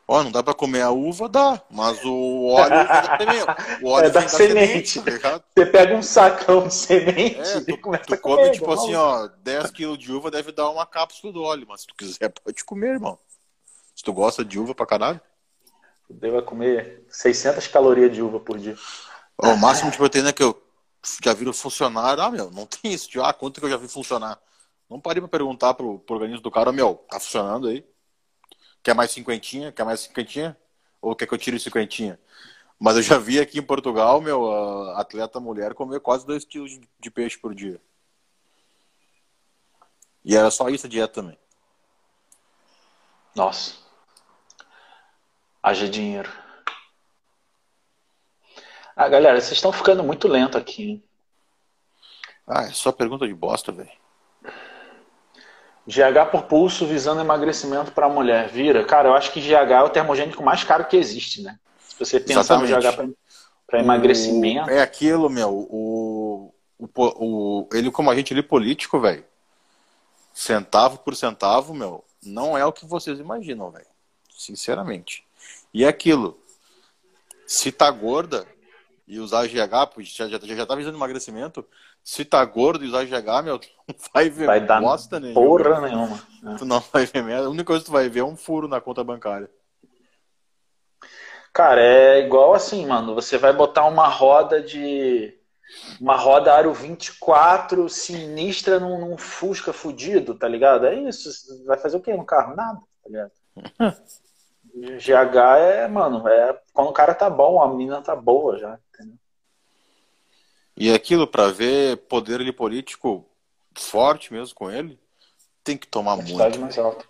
Ó, não dá pra comer a uva, dá, mas o óleo o óleo é da semente. semente tá Você pega um sacão de semente é, tu, e começa tu a comer. come, tipo assim, ó, 10 kg de uva deve dar uma cápsula do óleo, mas se tu quiser, pode comer, irmão. Se tu gosta de uva pra caralho. Deva comer 600 calorias de uva por dia. Ó, o máximo de proteína que eu já vi funcionar, ah, meu, não tem isso de, ah, quanto que eu já vi funcionar. Não parei pra perguntar pro, pro organismo do cara, meu, tá funcionando aí? Quer mais cinquentinha? Quer mais cinquentinha? Ou quer que eu tire cinquentinha? Mas eu já vi aqui em Portugal, meu, atleta mulher comer quase dois quilos de peixe por dia. E era só isso a dieta também. Nossa. Haja dinheiro. Ah, galera, vocês estão ficando muito lento aqui. Hein? Ah, é só pergunta de bosta, velho. GH por pulso visando emagrecimento para a mulher. Vira? Cara, eu acho que GH é o termogênico mais caro que existe, né? Se você pensar Exatamente. no GH para emagrecimento. É aquilo, meu. O, o, o, ele, como agente ali político, velho, centavo por centavo, meu, não é o que vocês imaginam, velho. Sinceramente. E é aquilo. Se tá gorda e usar GH, já, já, já tá visando emagrecimento, se tá gordo e usar GH, meu, tu não vai ver vai dar bosta nenhuma. Porra nenhuma. Tu não vai ver merda. A única coisa que tu vai ver é um furo na conta bancária. Cara, é igual assim, mano. Você vai botar uma roda de. Uma roda aro 24 sinistra num, num Fusca fudido, tá ligado? É isso. Vai fazer o quê no carro? Nada, tá ligado? GH é, mano, é quando o cara tá bom, a menina tá boa já? E aquilo, para ver poder ali político forte mesmo com ele, tem que tomar muito. mais alta.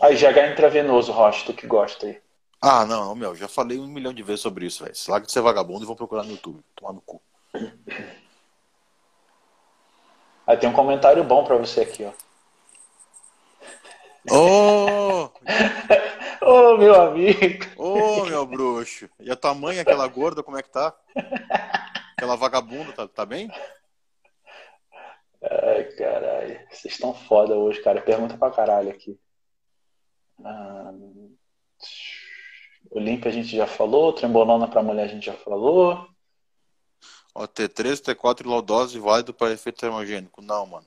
Aí, GH intravenoso, Rocha, tu que gosta aí. Ah, não, meu, já falei um milhão de vezes sobre isso, velho. Larga de ser vagabundo e vão procurar no YouTube. Tomar no cu. Aí tem um comentário bom para você aqui, ó. Ô! Oh! Ô, oh, meu amigo! Ô, oh, meu bruxo! E a tua mãe, aquela gorda, como é que tá? Aquela vagabunda, tá, tá bem? Ai, caralho. Vocês estão foda hoje, cara. Pergunta pra caralho aqui. Ah, Olímpia a gente já falou. Trembolona pra mulher a gente já falou. Ó, T3, T4 e lordose válido para efeito termogênico. Não, mano.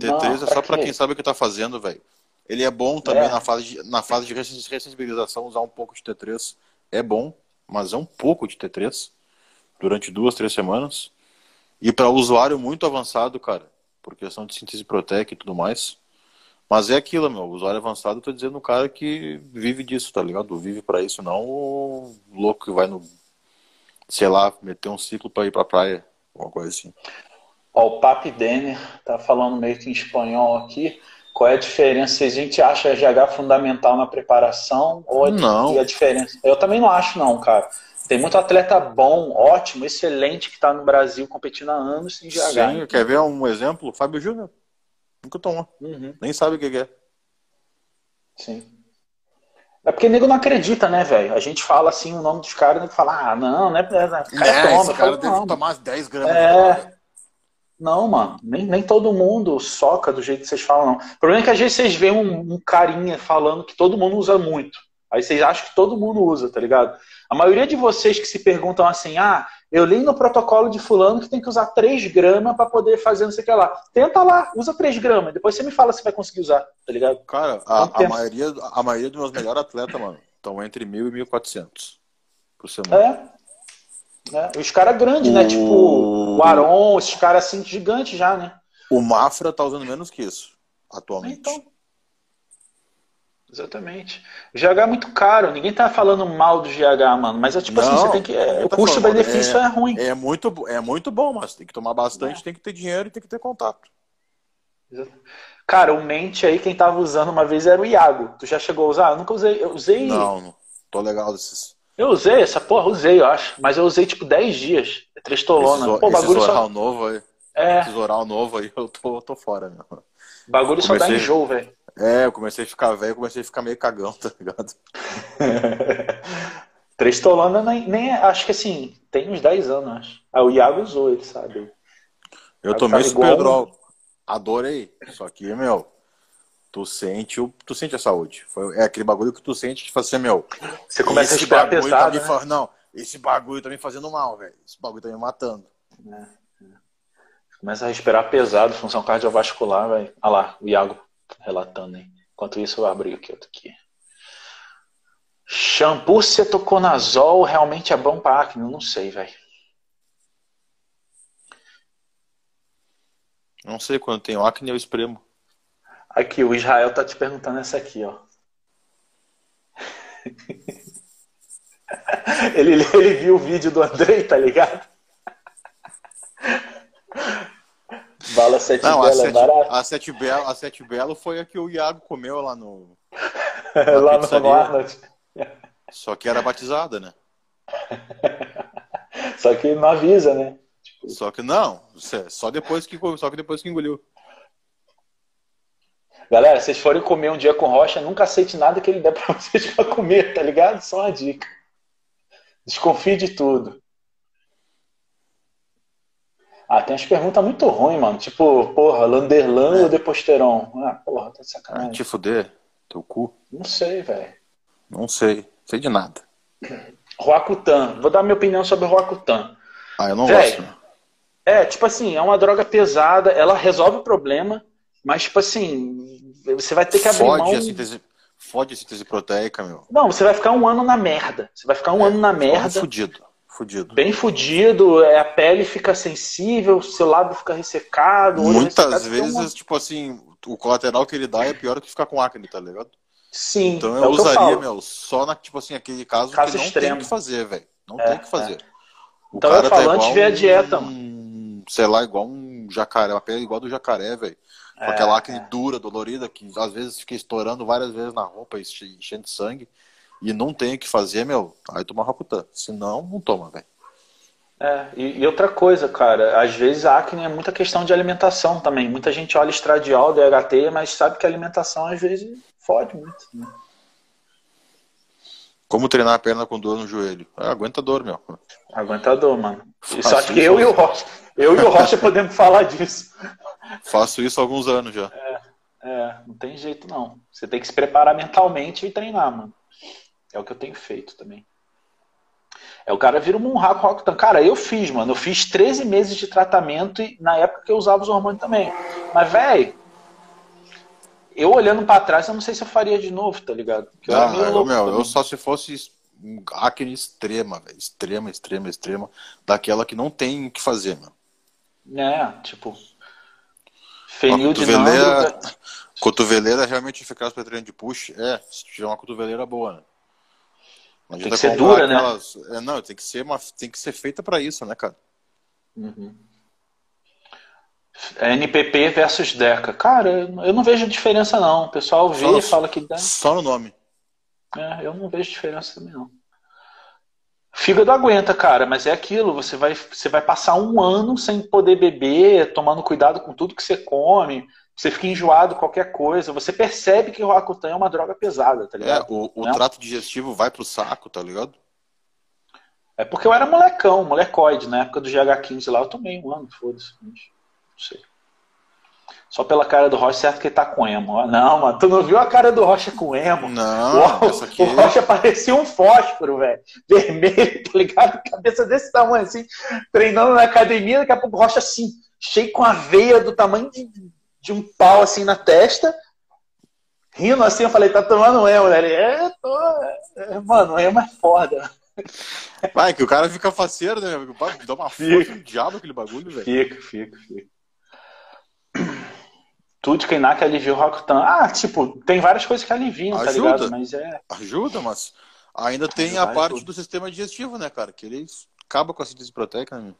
T3 Não, é só para quem sabe o que tá fazendo, velho. Ele é bom também é. na fase de, na fase de ressensibilização, usar um pouco de T3 é bom, mas é um pouco de T3 durante duas, três semanas. E para usuário muito avançado, cara, por questão de síntese proteica e tudo mais. Mas é aquilo, meu, usuário avançado, eu tô dizendo o cara que vive disso, tá ligado? Vive para isso, não o louco que vai no sei lá, meter um ciclo para ir pra praia, alguma coisa assim. Ó, o Papi Denner tá falando meio que em espanhol aqui. Qual é a diferença? Se a gente acha GH fundamental na preparação ou não. a diferença? Eu também não acho, não, cara. Tem muito atleta bom, ótimo, excelente, que está no Brasil competindo há anos em GH. Sim, quer ver um exemplo? Fábio Júnior. Nunca tomou. Uhum. Nem sabe o que é. Sim. É porque nego não acredita, né, velho? A gente fala assim o nome dos caras e fala, ah, não, né? O cara é, toma. Esse cara deve tomar 10 gramas. É. Não, mano, nem, nem todo mundo soca do jeito que vocês falam, não. O problema é que às vezes vocês veem um, um carinha falando que todo mundo usa muito. Aí vocês acham que todo mundo usa, tá ligado? A maioria de vocês que se perguntam assim, ah, eu li no protocolo de fulano que tem que usar 3 gramas para poder fazer não sei o que lá. Tenta lá, usa 3 gramas. Depois você me fala se vai conseguir usar, tá ligado? Cara, a, a maioria, a maioria dos meus melhores atletas, mano, estão entre 1.000 e 1.400 por semana. É. Né? Os caras grandes, o... né? Tipo o Aron, esses caras assim gigantes já, né? O Mafra tá usando menos que isso, atualmente. Então. Exatamente. O GH é muito caro, ninguém tá falando mal do GH, mano. Mas é tipo Não, assim, você tem que. É, o custo-benefício é, é, ruim. É muito, é muito bom, mas tem que tomar bastante, é. tem que ter dinheiro e tem que ter contato. Cara, o mente aí, quem tava usando uma vez era o Iago. Tu já chegou a usar? Eu nunca usei. Eu usei. Não, não. Tô legal desses. Eu usei essa porra, usei, eu acho. Mas eu usei tipo 10 dias. É tristolona. Esse, Pô, bagulho esse só... novo aí. É. Esse oral novo aí, eu tô, tô fora, meu. Bagulho comecei... só dá enjoo, velho. É, eu comecei a ficar velho, comecei a ficar meio cagão, tá ligado? Tristolona nem, nem, acho que assim, tem uns 10 anos, acho. Ah, o Iago usou, ele sabe. Eu tomei Superdrol. Igual... Adorei. Só que, meu, tu sente, o, tu sente a saúde. Foi, é aquele bagulho que tu sente que faz assim, meu. Você começa a respirar tá pesado. Tá né? Não, esse bagulho tá me fazendo mal, velho. Esse bagulho tá me matando. É, é. Começa a respirar pesado, função cardiovascular, velho. Olha lá, o Iago relatando aí. Enquanto isso, eu abri aqui outro aqui. Shampoo cetoconazol realmente é bom para acne? Não sei, velho. Não sei, quando tenho acne eu espremo. Aqui, o Israel tá te perguntando essa aqui, ó. ele, ele viu o vídeo do Andrei, tá ligado? Bala Sete Não, Belo a é sete, barato. A Sete, Belo, a Sete Belo foi a que o Iago comeu lá no. lá no Arnold. Só que era batizada, né? Só que não avisa, né? Tipo... Só que não, só depois que só que depois que engoliu. Galera, vocês forem comer um dia com rocha, nunca aceite nada que ele der pra vocês pra comer, tá ligado? Só uma dica. Desconfie de tudo. Ah, tem umas perguntas muito ruins, mano. Tipo, porra, Landerlan é. ou Deposteron? Ah, porra, tá de sacanagem. Ah, te fuder, teu cu. Não sei, velho. Não sei, sei de nada. Roacutan. Vou dar minha opinião sobre Roacutan. Ah, eu não véio, gosto. É, tipo assim, é uma droga pesada, ela resolve o problema, mas, tipo assim, você vai ter que abrir Fode mão... A síntese, fode a síntese proteica, meu. Não, você vai ficar um ano na merda. Você vai ficar um é, ano na merda. Fudido. Fudido. Bem fudido, é, a pele fica sensível, seu lábio fica ressecado. Muitas ressecado, vezes, uma... tipo assim, o colateral que ele dá é pior do que ficar com acne, tá ligado? Sim. Então eu é usaria, eu meu, só na, tipo assim, aquele caso, caso que não extremo. tem o que fazer, velho. Não é, tem o que fazer. É. O então eu falo, tá antes ver a dieta, um, mano. Sei lá, igual um jacaré, uma pele igual do jacaré, velho. Com é, aquela acne é. dura, dolorida, que às vezes fica estourando várias vezes na roupa, enchendo de sangue. E não tem o que fazer, meu. Aí toma Rakutan. Se não, não toma, velho. É, e, e, outra coisa, cara, às vezes a acne é muita questão de alimentação também. Muita gente olha estradiol, DHT, mas sabe que a alimentação às vezes fode muito. Né? Como treinar a perna com dor no joelho? É, aguenta dor, meu. Aguenta dor, mano. Só acho que eu e o Rocha, eu e o Rocha podemos falar disso. Faço isso há alguns anos já. É, é, não tem jeito não. Você tem que se preparar mentalmente e treinar, mano. É o que eu tenho feito também. É o cara vira um Munhaku Rocktan. Cara, eu fiz, mano. Eu fiz 13 meses de tratamento e na época que eu usava os hormônios também. Mas, velho, eu olhando para trás, eu não sei se eu faria de novo, tá ligado? eu, ah, eu, meu, eu só se fosse acne extrema, velho. Extrema, extrema, extrema. Daquela que não tem o que fazer, mano. É, tipo. Fenil de cotoveleira, cotoveleira realmente eficaz para treino de push. É, se tiver uma cotoveleira boa, né? Tem que ser dura, né? aquelas... né? É, não, tem que ser, uma... tem que ser feita para isso, né, cara? Uhum. NPP versus Deca. Cara, eu não vejo diferença não. O pessoal vê e fala que dá. Só no nome. É, eu não vejo diferença também não. Fígado aguenta, cara, mas é aquilo, você vai, você vai passar um ano sem poder beber, tomando cuidado com tudo que você come, você fica enjoado qualquer coisa, você percebe que o Rakutan é uma droga pesada, tá ligado? É, o, o né? trato digestivo vai pro saco, tá ligado? É porque eu era molecão, molecoide, na época do GH15 lá, eu tomei um ano, foda-se, não sei. Só pela cara do Rocha, certo que ele tá com emo. Não, mano, tu não viu a cara do Rocha com emo? Não, o, aqui... o Rocha parecia um fósforo, velho. Vermelho, tá ligado? Cabeça desse tamanho, assim, treinando na academia, daqui a pouco o Rocha assim, cheio com a veia do tamanho de, de um pau assim na testa. Rindo assim, eu falei, tá tomando emo, né? Ele, é, tô. É, mano, emo é foda. Vai, que o cara fica faceiro, né? Dá uma força no diabo aquele bagulho, velho. Fica, fica, fica. Tudo que Inak alivia o Rokutan. Ah, tipo, tem várias coisas que aliviam, tá Ajuda. tá ligado? Mas é. Ajuda, mas ainda tem a parte tudo. do sistema digestivo, né, cara? Que ele acaba com a síntese proteica, né?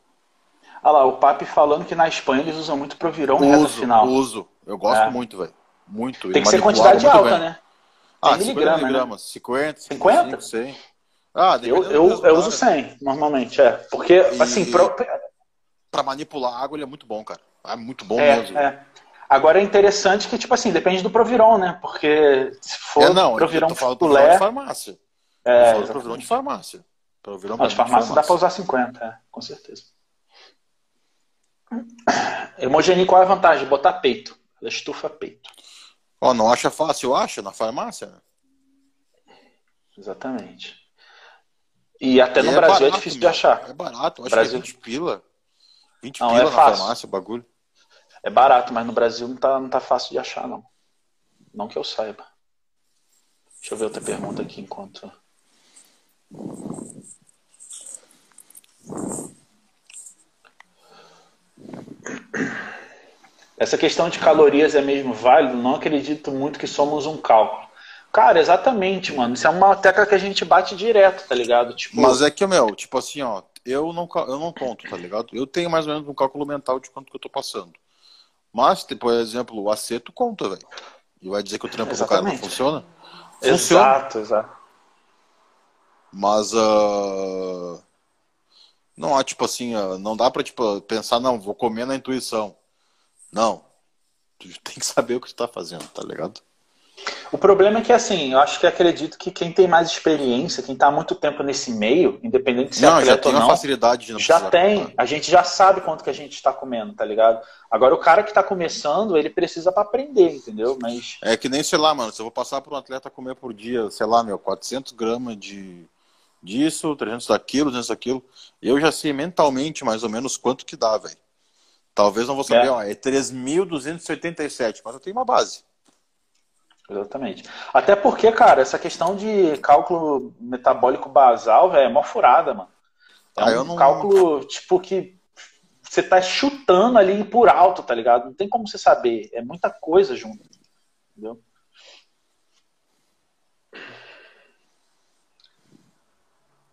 Olha lá, o Papi falando que na Espanha eles usam muito Proviron uso, final. Uso, eu gosto é. muito, velho. Muito. Tem que ser quantidade alta, bem. né? Ah, 50 miligramas, né? 50, 50? 100. Ah, eu, eu, eu uso 100, normalmente, é. Porque, e... assim, pro... pra manipular a água ele é muito bom, cara. É muito bom é, mesmo. É. Agora é interessante que, tipo assim, depende do Proviron, né? Porque se for é, não, Proviron eu tô Proviron de farmácia. É, eu Proviron de farmácia. Proviron não, de farmácia, dá pra usar 50, é, com certeza. Hemogenia, qual é a vantagem? Botar peito. Ela estufa peito. Ó, oh, não acha fácil, acha na farmácia? Exatamente. E até e no é Brasil é barato, é difícil meu. de achar. É barato, acho Brasil... que é 20 pila. 20 não, pila é na fácil. farmácia, o bagulho. É barato, mas no Brasil não tá, não tá fácil de achar, não. Não que eu saiba. Deixa eu ver outra pergunta aqui enquanto. Essa questão de calorias é mesmo válido? Não acredito muito que somos um cálculo. Cara, exatamente, mano. Isso é uma tecla que a gente bate direto, tá ligado? Tipo... Mas é que, meu, tipo assim, ó, eu não, eu não conto, tá ligado? Eu tenho mais ou menos um cálculo mental de quanto que eu tô passando. Mas, por exemplo, o aceto conta, velho. E vai dizer que o trampo do cara não funciona? Funciona. Exato, exato. Mas uh... não há, tipo assim, uh... não dá pra tipo, pensar, não, vou comer na intuição. Não. Tu tem que saber o que tu tá fazendo, tá ligado? O problema é que, assim, eu acho que acredito que quem tem mais experiência, quem está há muito tempo nesse meio, independente de ser não, já tem ou não, facilidade de não já tem. A gente já sabe quanto que a gente está comendo, tá ligado? Agora, o cara que está começando, ele precisa para aprender, entendeu? Mas... É que nem, sei lá, mano, se eu vou passar para um atleta comer por dia, sei lá, meu, 400 gramas de disso, 300 daquilo, 200 daquilo, eu já sei mentalmente mais ou menos quanto que dá, velho. Talvez não vou saber, é. ó, é 3.287, mas eu tenho uma base. Exatamente. Até porque, cara, essa questão de cálculo metabólico basal, velho, é mó furada, mano. É ah, um não... cálculo, tipo, que você tá chutando ali por alto, tá ligado? Não tem como você saber. É muita coisa junto. Entendeu? O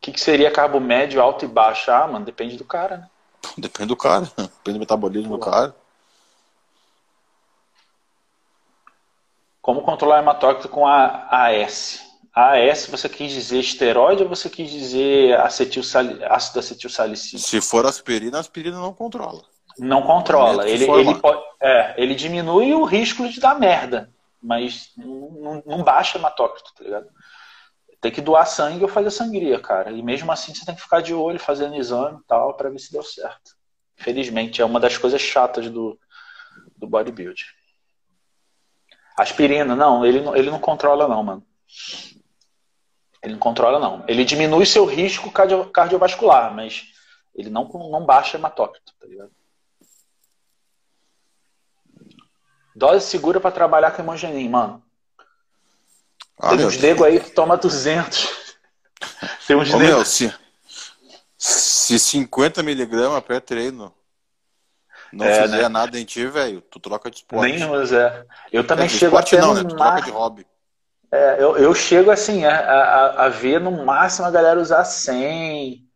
que, que seria carbo médio, alto e baixo? Ah, mano, depende do cara, né? Depende do cara. Depende do metabolismo Pô. do cara. Como controlar hematócrito com a AS? A AS você quis dizer esteroide ou você quis dizer acetil ácido acetil salicílico? Se for aspirina, a aspirina não controla. Não controla. Ele, ele, pode, é, ele diminui o risco de dar merda, mas não, não baixa hematócrito, tá ligado? Tem que doar sangue ou fazer sangria, cara. E mesmo assim você tem que ficar de olho, fazendo exame e tal, para ver se deu certo. Felizmente, é uma das coisas chatas do, do bodybuilding. Aspirina, não, ele, ele não controla não, mano. Ele não controla não. Ele diminui seu risco cardio, cardiovascular, mas ele não, não baixa hematócrito, tá ligado? Dose segura para trabalhar com hemogenin, mano. Ah, Tem uns nego aí que toma 200. Tem uns nego... Meu, se, se 50 miligramas pré-treino não é, fizer né? nada em ti, velho, tu troca de esporte. Nem usa. É. Eu também é, chego esporte, não, né? Tu troca de hobby. É, eu, eu chego assim, a, a, a, ver no máximo a galera usar 100.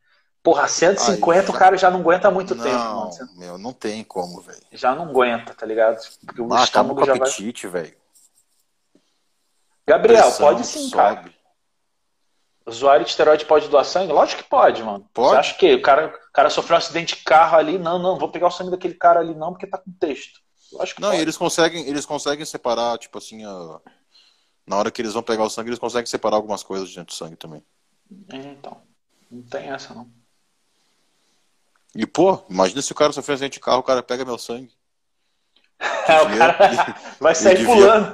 Porra, 150 Ai, já... o cara já não aguenta muito não, tempo. Não, meu, não tem como, velho. Já não aguenta, tá ligado? Porque o ah, estômago já apetite, vai... velho. Gabriel, Pressão, pode sim, sobe. cara. Usuário de esteroide pode doar sangue? Lógico que pode, mano. Pode? Você acha que o cara, o cara sofreu um acidente de carro ali? Não, não, vou pegar o sangue daquele cara ali, não, porque tá com texto. Lógico que não, pode. eles conseguem, eles conseguem separar, tipo assim, a... na hora que eles vão pegar o sangue, eles conseguem separar algumas coisas dentro do sangue também. É, então. Não tem essa, não. E, pô, imagina se o cara sofreu um acidente de carro, o cara pega meu sangue. É, o cara vai sair pulando.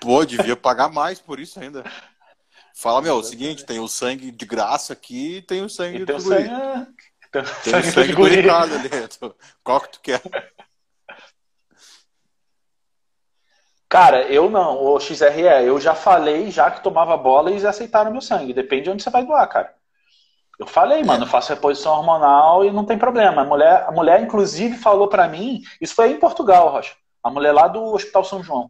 Pô, devia pagar mais por isso ainda. Fala, meu, é o seguinte, tem o sangue de graça aqui e tem o sangue do guri. Sangue... Tem, tem o sangue do ali. Qual que tu quer? Cara, eu não, o XRE, eu já falei já que tomava bola e eles aceitaram meu sangue. Depende de onde você vai doar, cara. Eu falei, mano, eu faço reposição hormonal e não tem problema. A mulher, a mulher inclusive, falou para mim, isso foi em Portugal, Rocha. A mulher lá do Hospital São João.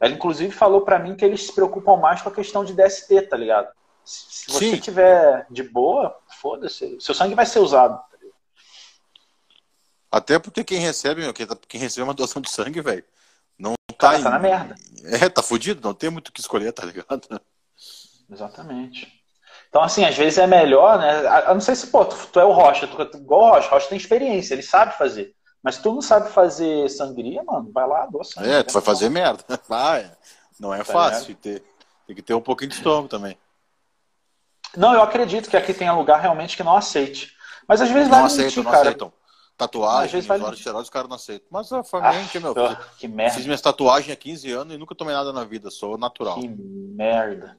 Ela, inclusive, falou para mim que eles se preocupam mais com a questão de DST, tá ligado? Se você Sim. tiver de boa, foda-se. Seu sangue vai ser usado. Tá Até porque quem recebe, meu, quem, tá, quem recebe uma doação de sangue, velho, não tá, em... tá na merda. É, tá fudido, não tem muito o que escolher, tá ligado? Exatamente. Então, assim, às vezes é melhor, né? Eu não sei se, pô, tu, tu é o Rocha, tu, igual o Rocha, o Rocha tem experiência, ele sabe fazer. Mas tu não sabe fazer sangria, mano, vai lá, doa sangue. É, tu vai fazer merda. Vai. Não é tá fácil. Ter, tem que ter um pouquinho de estômago também. Não, eu acredito que aqui tem lugar realmente que não aceite. Mas às vezes não vai aceitam, mentir, não cara. aceitam. Tatuagem, vários esteroides, os caras não aceitam. Mas a família, ah, meu, que merda. Fiz minhas tatuagens há 15 anos e nunca tomei nada na vida, sou natural. Que merda.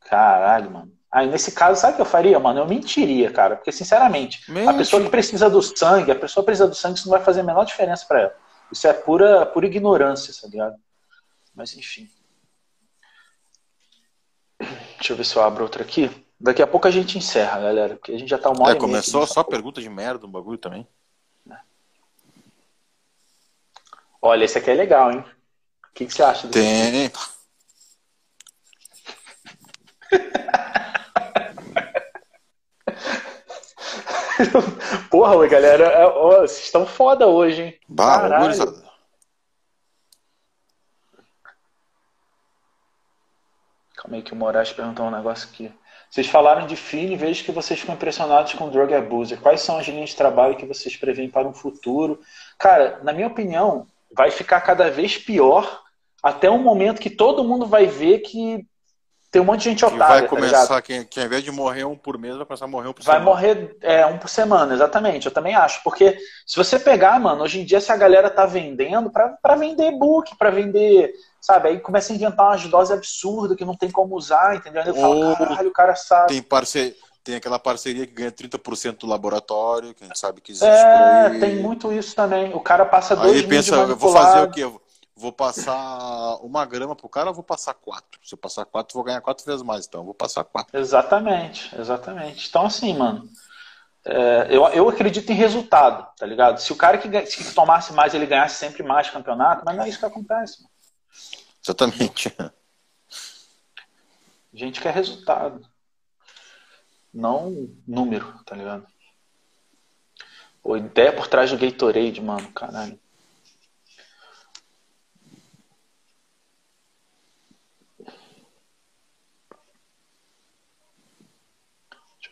Caralho, mano. Aí, nesse caso, sabe o que eu faria, mano? Eu mentiria, cara. Porque, sinceramente, Mente. a pessoa que precisa do sangue, a pessoa que precisa do sangue, isso não vai fazer a menor diferença para ela. Isso é pura, pura ignorância, tá ligado? Mas, enfim. Deixa eu ver se eu abro outra aqui. Daqui a pouco a gente encerra, galera. Porque a gente já tá uma hora É, começou só pergunta de merda, um bagulho também. Olha, esse aqui é legal, hein? O que, que você acha? Tem. Porra, galera, é, ó, vocês estão foda hoje, hein? Bah, Calma aí que o Moraes perguntou um negócio aqui. Vocês falaram de Fini e vejo que vocês ficam impressionados com drug abuser. Quais são as linhas de trabalho que vocês preveem para um futuro? Cara, na minha opinião, vai ficar cada vez pior até um momento que todo mundo vai ver que tem um monte de gente otária. vai tá começar, tá que, que ao invés de morrer um por mês, vai começar a morrer um por vai semana. Vai morrer é, um por semana, exatamente. Eu também acho. Porque se você pegar, mano, hoje em dia, se a galera tá vendendo para vender e-book, para vender. Sabe? Aí começa a inventar umas doses absurdas que não tem como usar, entendeu? Eu falo, caralho, o cara sabe. Tem, parce... tem aquela parceria que ganha 30% do laboratório, que a gente sabe que existe. É, tem muito isso também. O cara passa dois Aí pensa, eu vou fazer o quê? Vou passar uma grama pro cara, eu vou passar quatro. Se eu passar quatro, vou ganhar quatro vezes mais, então eu vou passar quatro. Exatamente, exatamente. Então, assim, mano, é, eu, eu acredito em resultado, tá ligado? Se o cara que, que tomasse mais, ele ganhasse sempre mais campeonato, mas não é isso que acontece. Mano. Exatamente. A gente quer resultado. Não número, tá ligado? A ideia por trás do Gatorade, mano, caralho.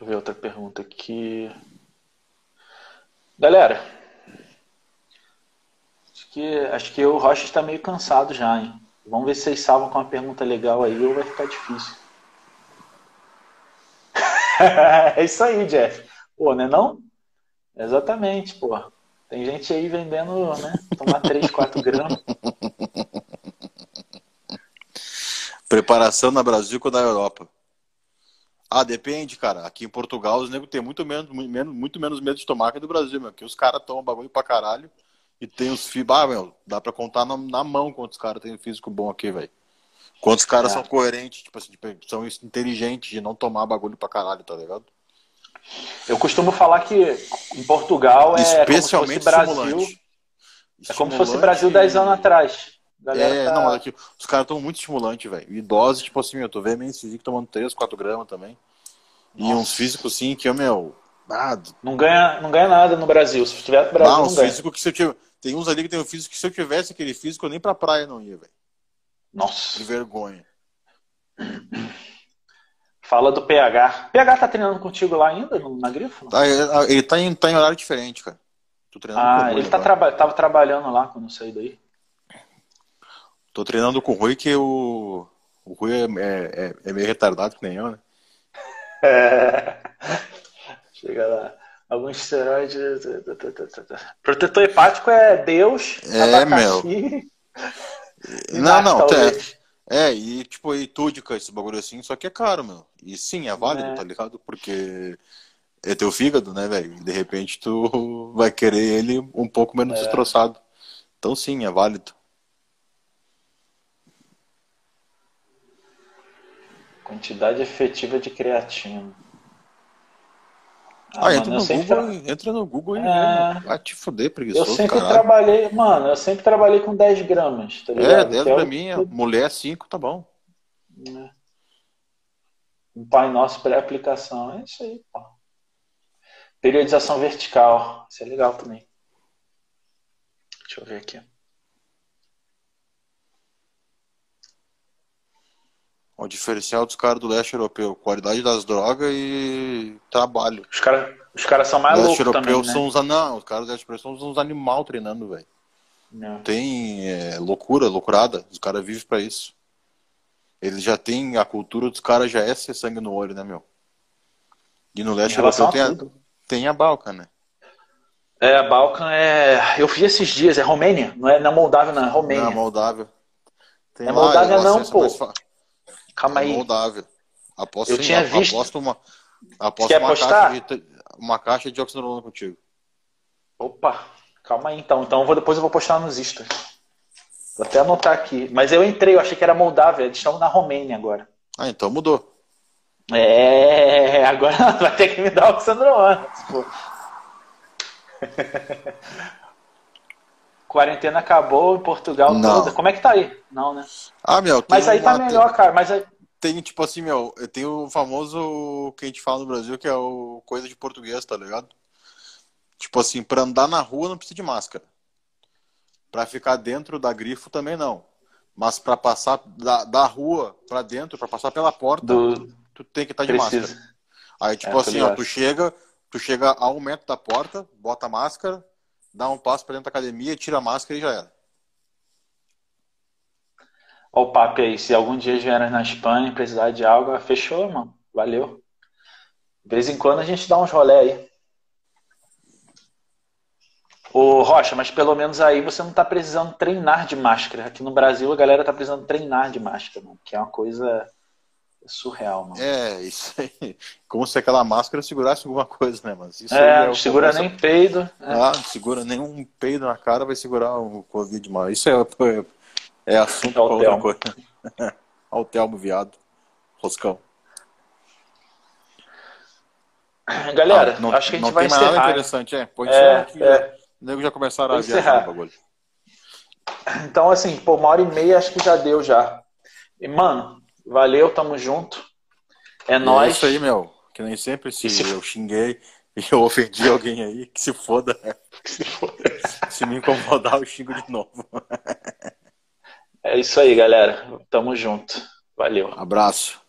Eu ver outra pergunta aqui. Galera, acho que, acho que o Rocha está meio cansado já, hein? Vamos ver se vocês salvam com uma pergunta legal aí ou vai ficar difícil. é isso aí, Jeff. Pô, né não? Exatamente, pô. Tem gente aí vendendo, né? Tomar 3, 4 gramas. Preparação na Brasil com na Europa. Ah, depende, cara. Aqui em Portugal os negros têm muito menos, menos, muito menos medo de tomar que do Brasil, meu. Porque os caras tomam bagulho pra caralho e tem os fibros. Ah, meu, dá pra contar na, na mão quantos caras têm físico bom aqui, velho. Quantos caras é. são coerentes, tipo assim, tipo, são inteligentes de não tomar bagulho pra caralho, tá ligado? Eu costumo falar que em Portugal é Especialmente como se fosse Brasil. É como se fosse Brasil 10 anos atrás. É, tá... não, aqui, os caras estão muito estimulantes, velho. Idosos, tipo assim, eu tô vendo esse físico tomando 3, 4 gramas também. Nossa. E uns físicos, assim, que, meu. Ah, não, ganha, não ganha nada no Brasil. Se tiver no Brasil, não, não ganha. Físico que se eu tiver, tem uns ali que tem um físico que se eu tivesse aquele físico, eu nem pra praia não ia, velho. Nossa. Que vergonha. Fala do PH. PH tá treinando contigo lá ainda, na Grifo? Tá, ele tá em, tá em horário diferente, cara. Tô treinando ah, ele tá traba tava trabalhando lá quando eu saí daí. Tô treinando com o Rui, que o, o Rui é, é, é meio retardado que nem eu, né? É. Chega lá. Alguns esteroides. Protetor hepático é Deus. É, meu. Não, não. É, e tipo, e túdica, esse bagulho assim, só que é caro, meu. E sim, é válido, é. tá ligado? Porque é teu fígado, né, velho? De repente tu vai querer ele um pouco menos é. destroçado. Então sim, é válido. Quantidade efetiva de creatina. Ah, ah entra, mano, no Google, tra... entra no Google e é... vai te fuder, preguiçoso. Eu sempre caralho. trabalhei, mano, eu sempre trabalhei com 10 gramas, tá é, ligado? É, 10 graminha, eu... mulher 5, tá bom. É. Um Pai Nosso pré-aplicação, é isso aí, pô. Periodização vertical, isso é legal também. Deixa eu ver aqui. O diferencial dos caras do leste europeu, qualidade das drogas e trabalho. Os caras os cara são mais loucos europeu também, são né? uns, Não, os caras do leste europeu são uns animal treinando, velho. Tem é, loucura, loucurada. Os caras vivem para isso. Eles já têm, a cultura dos caras já é ser sangue no olho, né, meu? E no leste europeu tem a, tem a Balkan, né? É, a Balkan é. Eu vi esses dias, é Romênia, não é na Moldávia, não, é Romênia. Não, Moldávia. Tem é Moldávia não, pô. Calma aí. Moldável. Aposto, eu sim, tinha visto. Aposto uma, aposto uma caixa, de, uma caixa de oxidrolona contigo. Opa, calma aí então. Então vou, depois eu vou postar nos Insta. Vou até anotar aqui. Mas eu entrei, eu achei que era Moldávia. Eles estão na Romênia agora. Ah, então mudou. É, agora vai ter que me dar oxidrolona. Tipo. Quarentena acabou em Portugal não. toda. Como é que tá aí? Não, né? Ah, meu. Mas aí tá melhor, cara. Mas aí... Tem, tipo assim, meu, tem o famoso que a gente fala no Brasil, que é o coisa de português, tá ligado? Tipo assim, pra andar na rua não precisa de máscara. Pra ficar dentro da grifo também não. Mas pra passar da, da rua pra dentro, pra passar pela porta, Do... tu tem que estar tá de Precisa. máscara. Aí, tipo é, assim, ó, tu chega, tu chega a um metro da porta, bota a máscara, dá um passo para dentro da academia, tira a máscara e já era. Olha o papo aí, se algum dia vieram na Espanha e precisar de algo, fechou, mano. Valeu. De vez em quando a gente dá uns rolé aí. Ô Rocha, mas pelo menos aí você não tá precisando treinar de máscara. Aqui no Brasil a galera tá precisando treinar de máscara, mano, que é uma coisa surreal, mano. É, isso aí. Como se aquela máscara segurasse alguma coisa, né, mas isso é, é não segura nem peido. É. Ah, não segura nenhum peido na cara, vai segurar o Covid, mas isso é, é assunto é outra coisa. Olha o Telmo, viado. Roscão. Galera, ah, não, acho que a gente não vai tem encerrar. nada interessante, é. Pode é, que é. o nego já começaram a viajar no bagulho. Então, assim, por uma hora e meia acho que já deu já. E, mano, Valeu, tamo junto. É, é nóis. isso aí, meu. Que nem sempre se, se... eu xinguei e eu ofendi alguém aí, que se foda. se, foda. se me incomodar, eu xingo de novo. é isso aí, galera. Tamo junto. Valeu. Abraço.